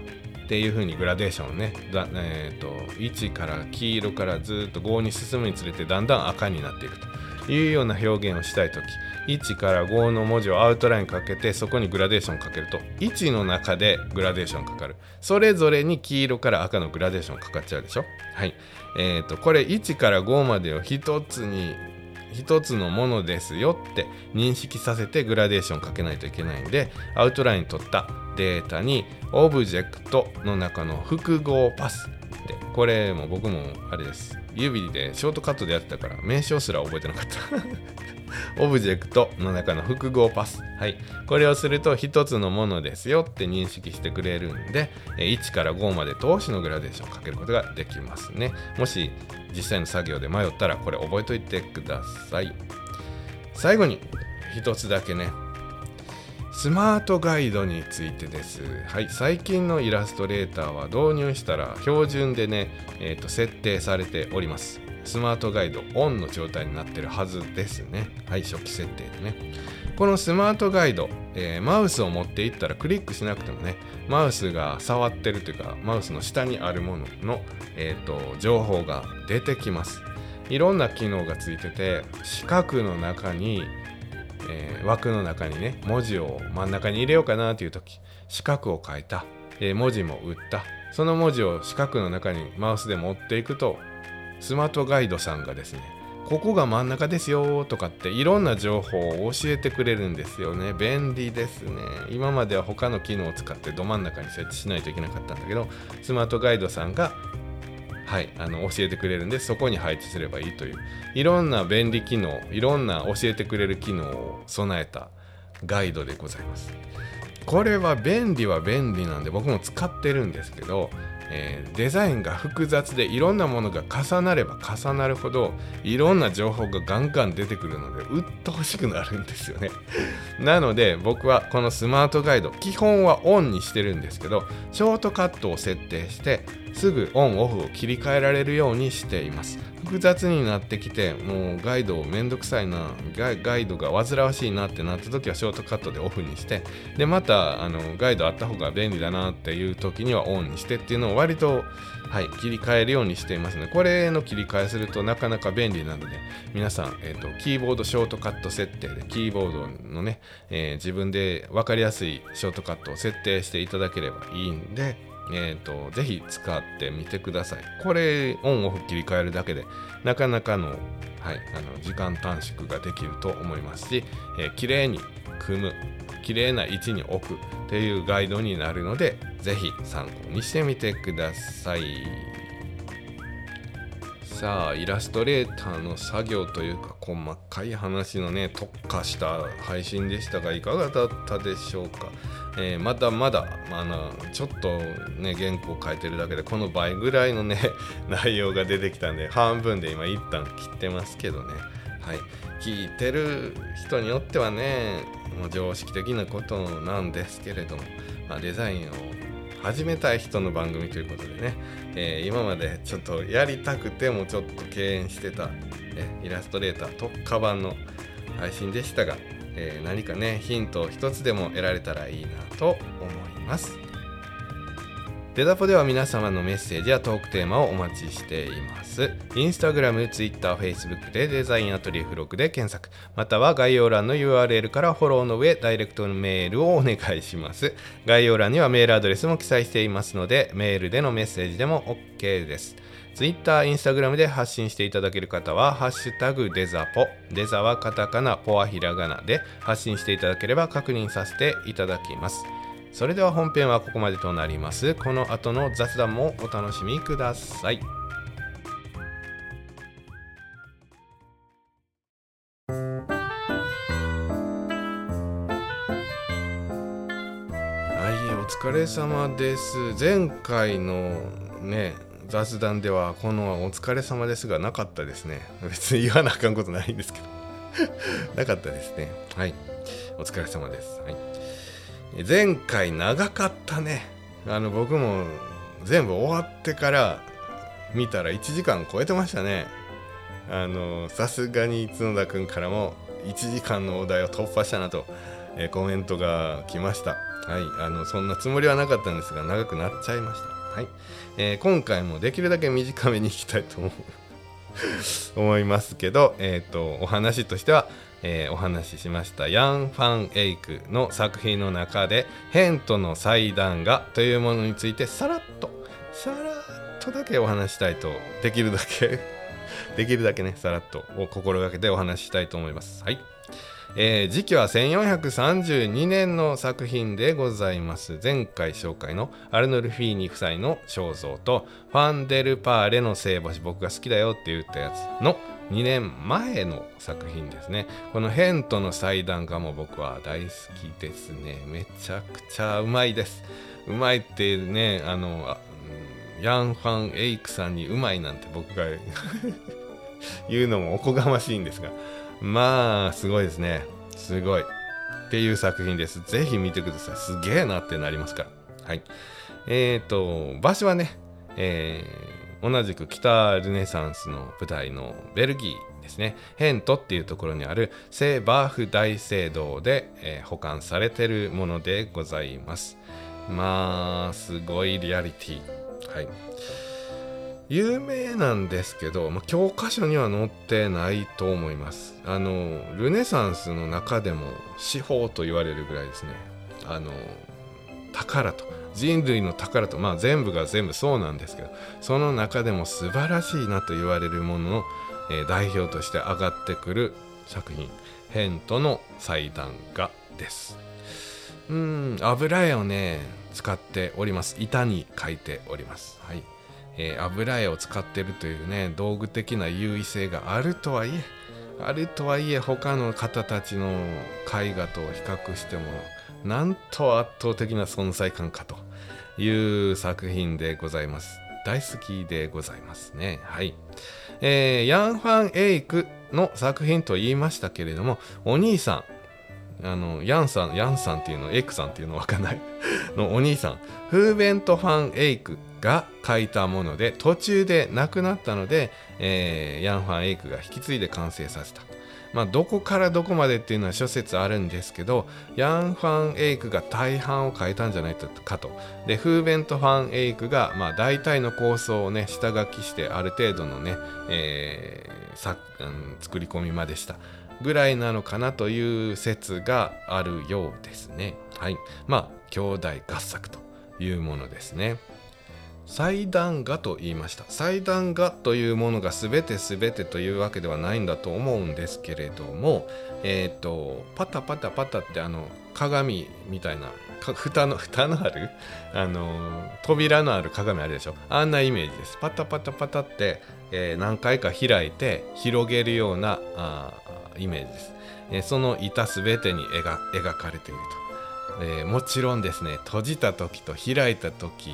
ていう風にグラデーションねだ、えーと、1から黄色からずっと5に進むにつれてだんだん赤になっていくというような表現をしたい時。1から5の文字をアウトラインかけてそこにグラデーションかけると1の中でグラデーションかかる。それぞれに黄色から赤のグラデーションかかっちゃうでしょ？はい。えーと、これ1から5までを1つに1つのものですよって認識させてグラデーションかけないといけないんでアウトライン取ったデータにオブジェクトの中の複合パスでこれも僕もあれです。指でショートカットでやってたから名称すら覚えてなかった。オブジェクトの中の複合パス。はい。これをすると1つのものですよって認識してくれるんで、1から5まで通しのグラデーションをかけることができますね。もし実際の作業で迷ったらこれ覚えといてください。最後に1つだけね、スマートガイドについてです。はい、最近のイラストレーターは導入したら標準でね、えーと設定されております。スマートガイドオンの状態になってるはずですね。はい、初期設定でね。このスマートガイド、えー、マウスを持っていったらクリックしなくてもね、マウスが触ってるというか、マウスの下にあるものの、えーと、情報が出てきます。いろんな機能がついてて、四角の中に、えー、枠の中にね、文字を真ん中に入れようかなという時、四角を書いた、えー、文字も打った、その文字を四角の中にマウスで持っていくと、スマートガイドさんがですねここが真ん中ですよとかっていろんな情報を教えてくれるんですよね。便利ですね。今までは他の機能を使ってど真ん中に設置しないといけなかったんだけどスマートガイドさんがはいあの教えてくれるんでそこに配置すればいいという。いろんな便利機能いろんな教えてくれる機能を備えたガイドでございます。これは便利は便利なんで僕も使ってるんですけどえー、デザインが複雑でいろんなものが重なれば重なるほどいろんな情報がガンガン出てくるので鬱陶しくなるんですよね。<laughs> なので僕はこのスマートガイド基本はオンにしてるんですけどショートカットを設定してすぐオンオフを切り替えられるようにしています。複雑になってきてもうガイドめんどくさいなガイドが煩わしいなってなった時はショートカットでオフにしてでまたあのガイドあった方が便利だなっていう時にはオンにしてっていうのを割とはい、切り替えるようにしていますので、これの切り替えするとなかなか便利なので、皆さん、えーと、キーボードショートカット設定で、キーボードのね、えー、自分で分かりやすいショートカットを設定していただければいいんで、えーと、ぜひ使ってみてください。これ、オンオフ切り替えるだけで、なかなかの,、はい、あの時間短縮ができると思いますし、えー、綺麗に組む、綺麗な位置に置くっていうガイドになるので、ぜひ参考にしてみてください。さあイラストレーターの作業というか細かい話のね特化した配信でしたがいかがだったでしょうか？えー、まだまだ、まあの、ちょっとね、原稿書いてるだけで、この倍ぐらいのね、<laughs> 内容が出てきたんで、半分で今一旦切ってますけどね。はい。聞いてる人によってはね、もう常識的なことなんですけれども、まあ、デザインを、始めたい人の番組ということでね、えー、今までちょっとやりたくてもちょっと敬遠してた、えイラストレーター特化版の配信でしたが、えー、何かねヒントを一つでも得られたらいいなと思います。デザポでは皆様のメッセージやトークテーマをお待ちしています。インスタグラム、ツイッター、フェイスブックでデザインアトリエフログで検索、または概要欄の URL からフォローの上、ダイレクトのメールをお願いします。概要欄にはメールアドレスも記載していますので、メールでのメッセージでも OK です。ツイッター、インスタグラムで発信していただける方は、ハッシュタグデザポ、デザはカタカナ、ポはひらがなで発信していただければ確認させていただきます。それでは本編はここまでとなります。この後の雑談もお楽しみください。はいお疲れ様です。前回のね雑談ではこの「お疲れ様です」がなかったですね。別に言わなあかんことないんですけど。<laughs> なかったですね。はい。お疲れ様です。はい。前回長かったね。あの僕も全部終わってから見たら1時間超えてましたね。あのさすがに角田君からも1時間のお題を突破したなと、えー、コメントが来ました。はい。あのそんなつもりはなかったんですが長くなっちゃいました。はい、えー、今回もできるだけ短めにいきたいと思う思いますけど、えーとお話としてはえー、お話ししましたヤン・ファン・エイクの作品の中で「ヘントの祭壇画」というものについてさらっとさらっとだけお話したいとできるだけできるだけねさらっとを心がけてお話ししたいと思います。はいえー、時期は1432年の作品でございます。前回紹介のアルノルフィーニ夫妻の肖像とファンデルパーレの聖母子僕が好きだよって言ったやつの2年前の作品ですね。このヘントの祭壇画も僕は大好きですね。めちゃくちゃうまいです。うまいってねあのヤン・ファン・エイクさんにうまいなんて僕が <laughs> 言うのもおこがましいんですがまあすごいですね。すごい。っていう作品です。ぜひ見てください。すげえなってなりますから。はい。えっ、ー、と場所はねえー、同じく北ルネサンスの舞台のベルギーですね。ヘントっていうところにある聖バーフ大聖堂で、えー、保管されてるものでございます。まあすごいリアリティ。はい。有名なんですけど、まあ、教科書には載ってないと思います。あのルネサンスの中でも司法と言われるぐらいですね。あの宝と。人類の宝と。まあ全部が全部そうなんですけどその中でも素晴らしいなと言われるものの、えー、代表として上がってくる作品「ヘントの祭壇画」です。うん油絵をね使っております。板に描いております。えー、油絵を使ってるというね道具的な優位性があるとはいえあるとはいえ他の方たちの絵画と比較してもなんと圧倒的な存在感かという作品でございます。大好きでございますね。はい、えー、ヤン・ファン・エイクの作品と言いましたけれどもお兄さんあのヤンさんヤンさんっていうのエイクさんっていうのわかんない。のお兄さんフーベント・ファン・エイクが書いたもので途中で亡くなったので、えー、ヤン・ファン・エイクが引き継いで完成させた。まあ、どこからどこまでっていうのは諸説あるんですけどヤン・ファン・エイクが大半を書いたんじゃないかと。でフーベント・ファン・エイクが、まあ、大体の構想をね下書きしてある程度のね、えーさうん、作り込みまでした。ぐらいなのかなという説があるようですね。はい。まあ兄弟合作というものですね。祭壇画と言いました。祭壇画というものが全て全てというわけではないんだと思うんですけれどもえっ、ー、とパタパタパタってあの鏡みたいな蓋の蓋のあるあの扉のある鏡あるでしょ？あんなイメージです。パタパタパタって、えー、何回か開いて広げるようなあイメージです、えー、その板全てに描描かれていると、えー、もちろんですね閉じた時と開いた時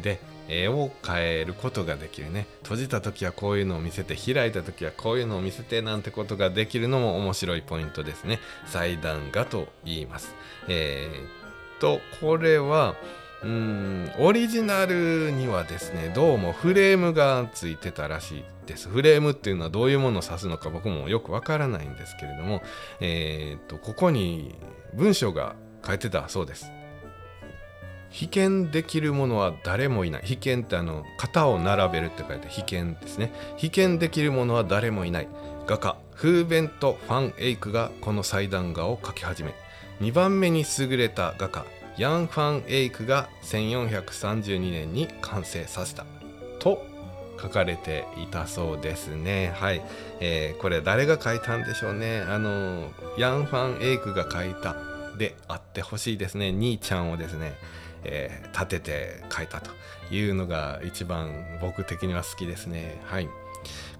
で絵を変えることができるね。閉じた時はこういうのを見せて開いた時はこういうのを見せてなんてことができるのも面白いポイントですね。祭壇画と言います。えー、っとこれはうんオリジナルにはですねどうもフレームがついてたらしいです。フレームっていうのはどういうものを指すのか僕もよくわからないんですけれども、えーと、ここに文章が書いてたそうです。被験できるものは誰もいない被験ってあの型を並べるって書いて被験ですね被験できるものは誰もいない画家フーベント・ファン・エイクがこの祭壇画を描き始め2番目に優れた画家ヤン・ファン・エイクが1432年に完成させたと書かれていたそうですね。はい、えー、これ誰が書いたんでしょうね。あのヤン・ファン・エイクが書いたであってほしいですね。兄ちゃんをですね、えー、立てて書いたというのが一番僕的には好きですね。はい。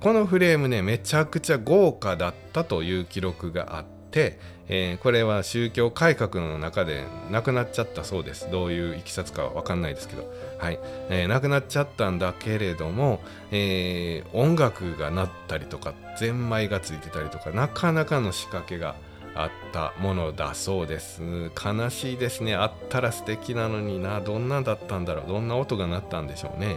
このフレームねめちゃくちゃ豪華だったという記録があって、えー、これは宗教改革の中でなくなっちゃったそうですどういういきさつかは分かんないですけど、はいえー、なくなっちゃったんだけれども、えー、音楽が鳴ったりとかゼンマイがついてたりとかなかなかの仕掛けがあったものだそうです。悲しいですね。あったら素敵なのにな。どんなだったんだろう。どんな音が鳴ったんでしょうね。はい。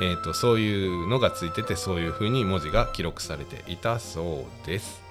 えーとそういうのがついててそういう風に文字が記録されていたそうです。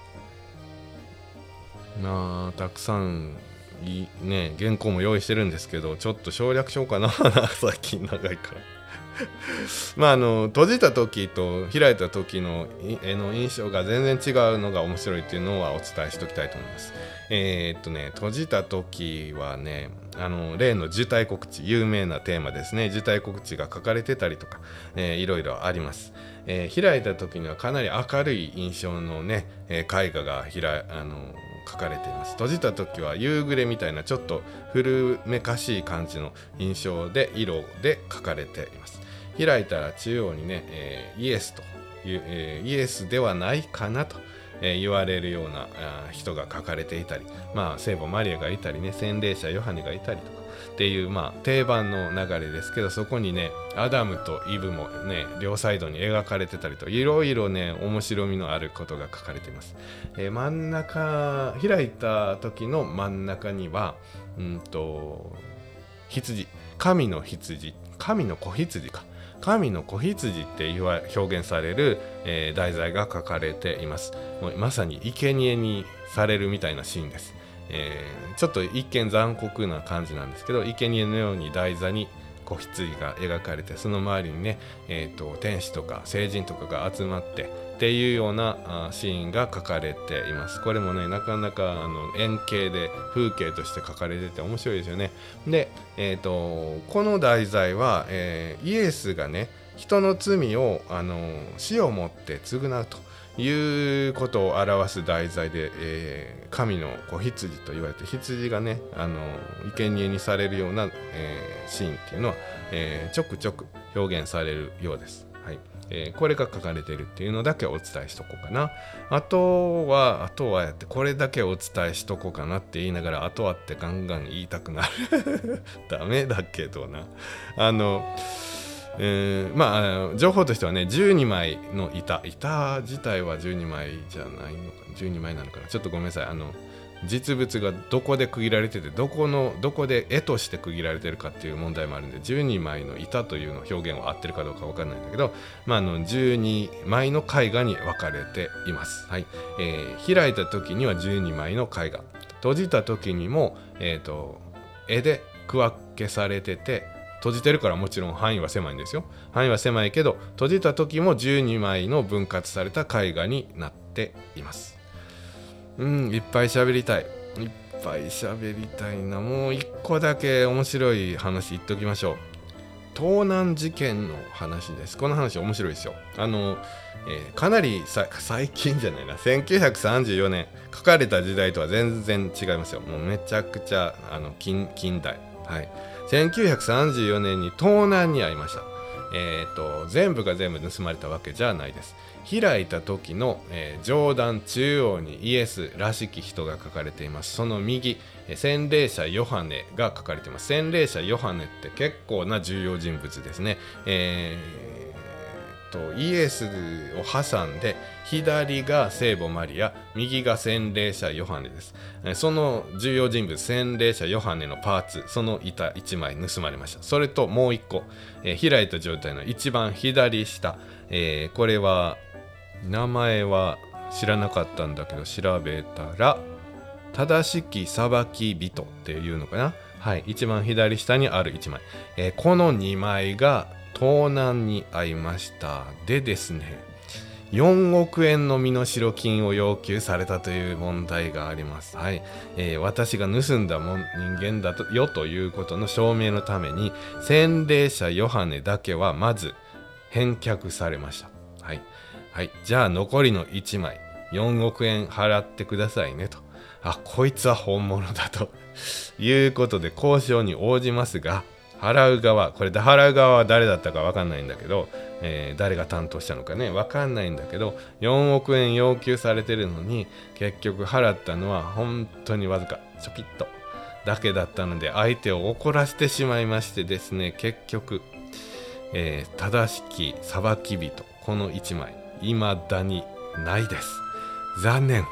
まあたくさんいね原稿も用意してるんですけどちょっと省略しようかな。<laughs> 最近長いから。<laughs> まああの閉じた時と開いた時の絵の印象が全然違うのが面白いっていうのはお伝えしておきたいと思います。えー、っとね閉じた時はねあの例の受胎告知有名なテーマですね受胎告知が書かれてたりとか、えー、いろいろあります。えー、開いた時にはかなり明るい印象のね、え絵画が開あの書かれています閉じた時は夕暮れみたいなちょっと古めかしい感じの印象で色で書かれています開いたら中央にね、えー、イエスという、えー、イエスではないかなと、えー、言われるような人が書かれていたりまあ聖母マリアがいたりね洗礼者ヨハネがいたりとかっていうまあ定番の流れですけどそこにねアダムとイブもね両サイドに描かれてたりといろいろね面白みのあることが書かれています、えー、真ん中開いた時の真ん中にはうんと羊神の羊神の子羊か。神の子羊って言わ表現される、えー、題材が書かれています。もうまさに生贄にされるみたいなシーンです。えー、ちょっと一見残酷な感じなんですけど生贄のように台座に子羊が描かれてその周りにね、えーと、天使とか聖人とかが集まってっていうようなシーンが書かれていますこれもねなかなかあの円形で風景として書かれてて面白いですよねで、えーと、この題材は、えー、イエスがね人の罪をあの死をもって償うということを表す題材で、えー、神の子羊と言われて羊がねあの生贄にされるような、えー、シーンっていうのは、えー、ちょくちょく表現されるようです。えー、これが書かれてるっていうのだけお伝えしとこうかな。あとは、あとはやって、これだけお伝えしとこうかなって言いながら、あとはってガンガン言いたくなる。<laughs> ダメだけどな。あの、えー、まあ情報としてはね12枚の板板自体は12枚じゃないのか12枚なのかなちょっとごめんなさいあの実物がどこで区切られててどこのどこで絵として区切られてるかっていう問題もあるんで12枚の板というの表現は合ってるかどうか分かんないんだけど、まあ、の12枚の絵画に分かれています、はい。えー、開いた時には12枚の絵画。閉じた時にも、えーと絵で区分けされてて閉じてるからもちろん範囲は狭いんですよ。範囲は狭いけど閉じた時も12枚の分割された絵画になっています。うんいっぱい喋りたい。いっぱい喋りたいな。もう一個だけ面白い話言っときましょう。盗難事件の話です。この話面白いですよ。あの、えー、かなり最近じゃないな。1934年。書かれた時代とは全然違いますよ。もうめちゃくちゃあの近代。はい。1934年に盗難に遭いました。えーと、全部が全部盗まれたわけじゃないです。開いた時の、えー、上段中央にイエスらしき人が書かれています。その右、えー、洗礼者ヨハネが書かれています。洗礼者ヨハネって結構な重要人物ですね。えー、とイエスを挟んで左が聖母マリア右が洗礼者ヨハネですその重要人物洗礼者ヨハネのパーツその板1枚盗まれましたそれともう1個、えー、開いた状態の一番左下、え、これは名前は知らなかったんだけど調べたら正しき裁き人っていうのかな？はい一番左下にある1枚、えー、この2枚が盗難に遭いましたでですね4億円の身代金を要求されたという問題があります。はい。えー、私が盗んだもん人間だとよということの証明のために、洗礼者ヨハネだけはまず返却されました。はい。はい。じゃあ残りの1枚、4億円払ってくださいねと。あ、こいつは本物だと <laughs> いうことで交渉に応じますが、払う側、これで払う側は誰だったか分かんないんだけど、えー、誰が担当したのかね、分かんないんだけど、4億円要求されてるのに、結局払ったのは本当にわずか、ちょぴっとだけだったので、相手を怒らせてしまいましてですね、結局、えー、正しき裁き人、この1枚、未だにないです。残念。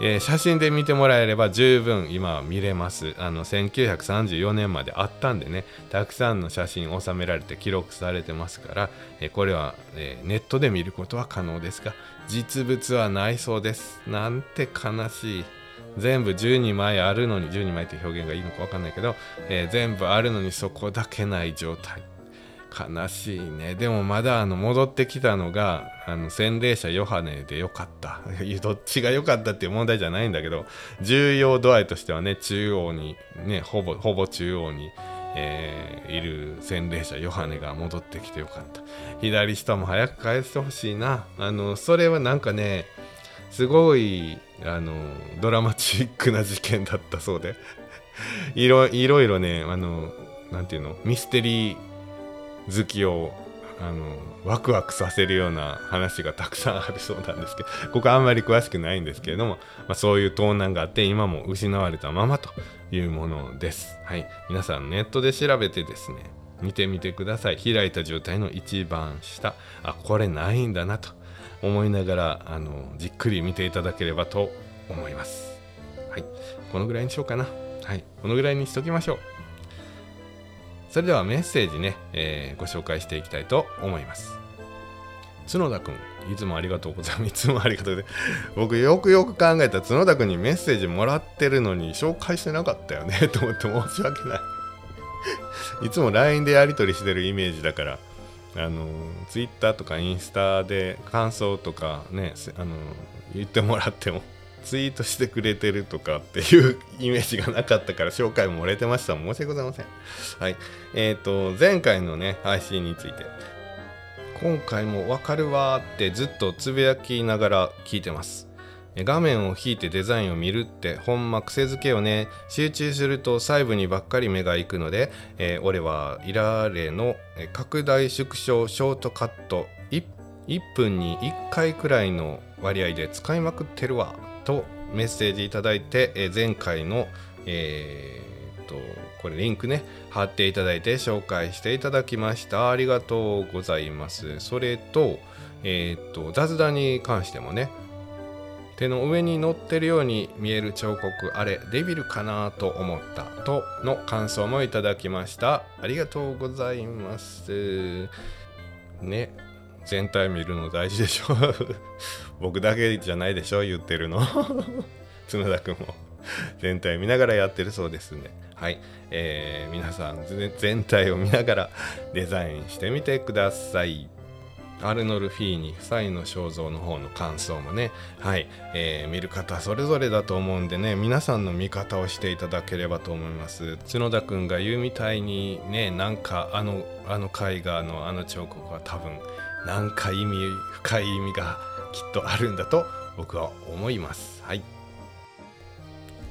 えー、写真で見てもらえれば十分今は見れます。あの1934年まであったんでね、たくさんの写真収められて記録されてますから、えー、これは、えー、ネットで見ることは可能ですが、実物はないそうです。なんて悲しい。全部12枚あるのに、12枚って表現がいいのか分かんないけど、え全部あるのにそこだけない状態。悲しいね。でもまだあの戻ってきたのが、あの洗礼者ヨハネでよかった。<laughs> どっちが良かったっていう問題じゃないんだけど、重要度合いとしてはね、中央に、ね、ほぼ、ほぼ中央に、えー、いる洗礼者ヨハネが戻ってきてよかった。左下も早く返してほしいな。あの、それはなんかね、すごい、あの、ドラマチックな事件だったそうで。<laughs> いろいろね、あの、なんていうの、ミステリー、好きをあのワクワクさせるような話がたくさんあるそうなんですけどここあんまり詳しくないんですけれども、まあ、そういう盗難があって今も失われたままというものです。はい、皆さんネットで調べてですね見てみてください開いた状態の一番下あこれないんだなと思いながらあのじっくり見ていただければと思います。はい、このぐらいにしようかな。はい、このぐらいにしときましょう。それではメッセージね、えー、ご紹介していきたいと思います。角田くん、いつもありがとうございます。いつもありがとうございます。僕よくよく考えた角田くんにメッセージもらってるのに紹介してなかったよね <laughs> と思って申し訳ないいつも LINE でやり取りしてるイメージだから、あの、Twitter とかインスタで感想とかね、あの、言ってもらってもツイートしてくれてるとかっていうイメージがなかったから紹介も漏れてました。申し訳ございません。はい。えっ、ー、と、前回のね、配信について、今回もわかるわーってずっとつぶやきながら聞いてます。画面を引いてデザインを見るってほんま癖づけよね集中すると細部にばっかり目が行くので、えー、俺はいられの拡大縮小ショートカット 1, 1分に1回くらいの割合で使いまくってるわとメッセージいただいて、え前回の、えー、とこれリンクね貼っていただいて紹介していただきました。ありがとうございます。それと,、えーと、雑談に関してもね手の上に乗ってるように見える彫刻あれデビルかなと思ったとの感想もいただきました。ありがとうございます。ね。全体見るの大事でしょ。<laughs> 僕だけじゃないでしょ言ってるの。<laughs> 角田君も。全体見ながらやってるそうですね。はい、えー、皆さん全体を見ながらデザインしてみてください。アルノルフィーニ夫妻の肖像の方の感想もね、はい、えー、見る方それぞれだと思うんでね、皆さんの見方をしていただければと思います。角田くんが言うみたいにね、なんかあの、あの絵画のあの彫刻は多分なんか意味深い意味がきっとあるんだと僕は思います。はい。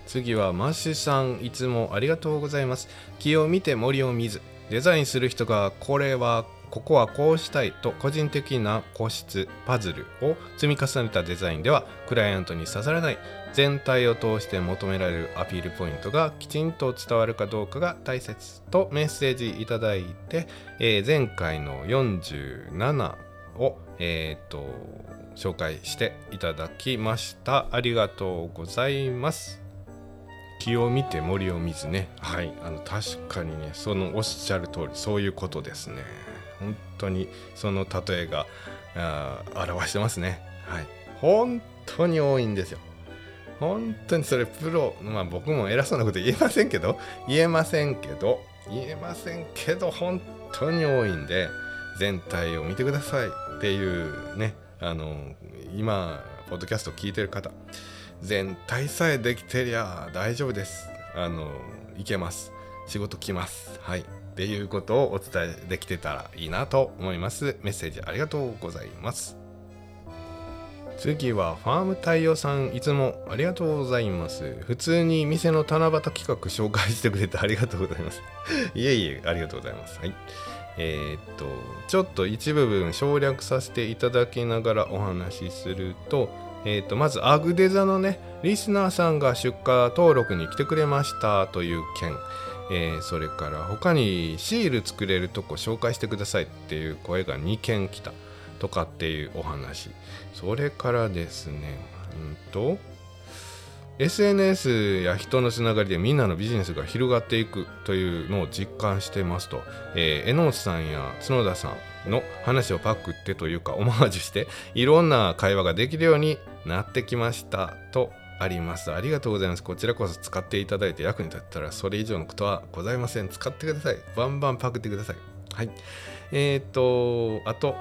次はマッシュさんいつもありがとうございます。木を見て森を見ずデザインする人がこれはここはこうしたいと個人的な個室パズルを積み重ねたデザインではクライアントに刺さらない全体を通して求められるアピールポイントがきちんと伝わるかどうかが大切とメッセージいただいて、えー、前回の47を、えー、と紹介していただきました。ありがとうございます。木を見て森を見ずね。はい。あの確かにねそのおっしゃる通りそういうことですね。本当にその例えがあ表してますね。はい。本当に多いんですよ。本当にそれプロまあ僕も偉そうなこと言えませんけど言えませんけど言えませんけど本当に多いんで全体を見てください。っていうねあの今ポッドキャスト聞いてる方全体さえできてりゃ大丈夫です。あのいけます。仕事来ます。はい。っていうことをお伝えできてたらいいなと思います。メッセージありがとうございます。次はファーム太陽さんいつもありがとうございます。普通に店の七夕企画紹介してくれてありがとうございます。<laughs> いえいえありがとうございます。はい。えー、っとちょっと一部分省略させていただきながらお話しすると,、えー、っとまずアグデザのねリスナーさんが出荷登録に来てくれましたという件、えー、それから他にシール作れるとこ紹介してくださいっていう声が2件来たとかっていうお話。それからですねうんと SNS や人のつながりでみんなのビジネスが広がっていくというのを実感してますと、えー、榎本さんや角田さんの話をパクってというかオマージュしていろんな会話ができるようになってきましたと。あります。ありがとうございます。こちらこそ使っていただいて役に立ったらそれ以上のことはございません。使ってください。バンバンパクってください。はい。えっ、ー、とあと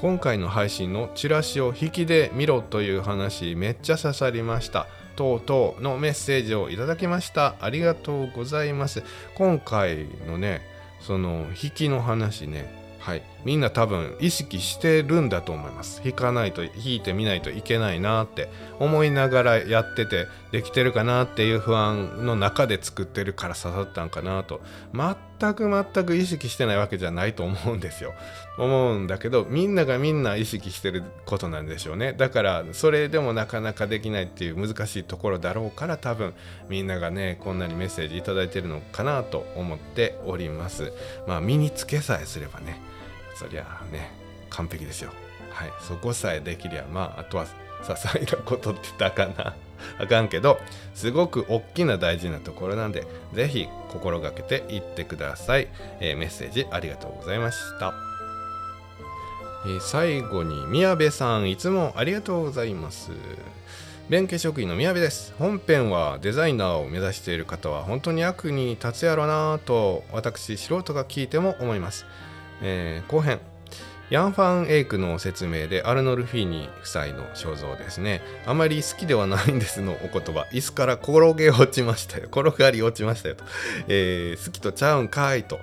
今回の配信のチラシを引きで見ろという話めっちゃ刺さりました。等々のメッセージをいただきました。ありがとうございます。今回のねその引きの話ね。はい、みんな多分意識してるんだと思います。弾かないと弾いてみないといけないなって思いながらやっててできてるかなっていう不安の中で作ってるから刺さったんかなと。全く全く意識してないわけじゃないと思うんですよ。思うんだけどみんながみんな意識してることなんでしょうね。だからそれでもなかなかできないっていう難しいところだろうから多分みんながねこんなにメッセージ頂いてるのかなと思っております。まあ身につけさえすればね。そりゃあね完璧ですよ。はいそこさえできりゃまああとは些細なことって言ったかな。<laughs> あかんけどすごく大きな大事なところなんで是非心がけていってください、えー、メッセージありがとうございました。えー、最後に宮部さんいつもありがとうございます。弁慶職員の宮部です。本編はデザイナーを目指している方は本当に役に立つやろなと私素人が聞いても思います。えー、後編。ヤン・ファン・エイクの説明でアルノルフィーニ夫妻の肖像ですね。あまり好きではないんですのお言葉。椅子から転げ落ちましたよ。転がり落ちましたよと、えー、好きとちゃうんかいと。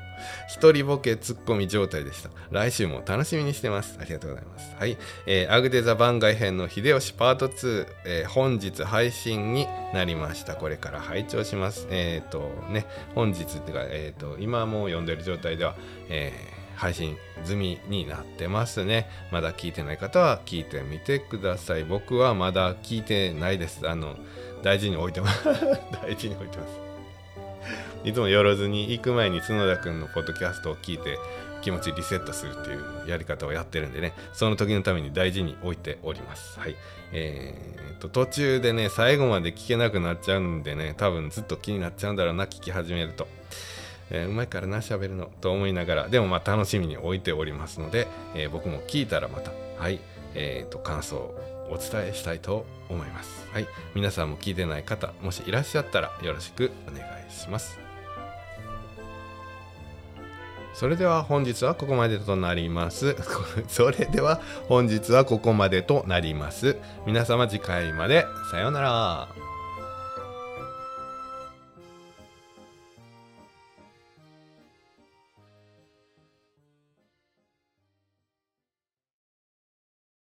一人ボケツッコミ状態でした。来週も楽しみにしてます。ありがとうございます。はい、えー、アグデザ番外編の秀吉パート2、えー、本日配信になりました。これから拝聴します。えっ、ー、とね。本日っていうかえっ、と今もう読んでる状態ではえー配信済みになってますね。まだ聞いてない方は聞いてみてください。僕はまだ聞いてないです。あの、大事に置いてます。<laughs> 大事に置いてます。いつもよろずに行く前に角田くんのポッドキャストを聞いて気持ちリセットするっていうやり方をやってるんでね、その時のために大事に置いております。はい。えー、と、途中でね、最後まで聞けなくなっちゃうんでね、多分ずっと気になっちゃうんだろうな、聞き始めると。えー、うまいからな喋るのと思いながらでもまあ楽しみに置いておりますので、えー、僕も聞いたらまたはいえーと、感想をお伝えしたいと思います。はい皆さんも聞いてない方もしいらっしゃったらよろしくお願いします。それでは本日はここまでとなります。<laughs> それでは本日はここまでとなります。皆様次回までさようなら。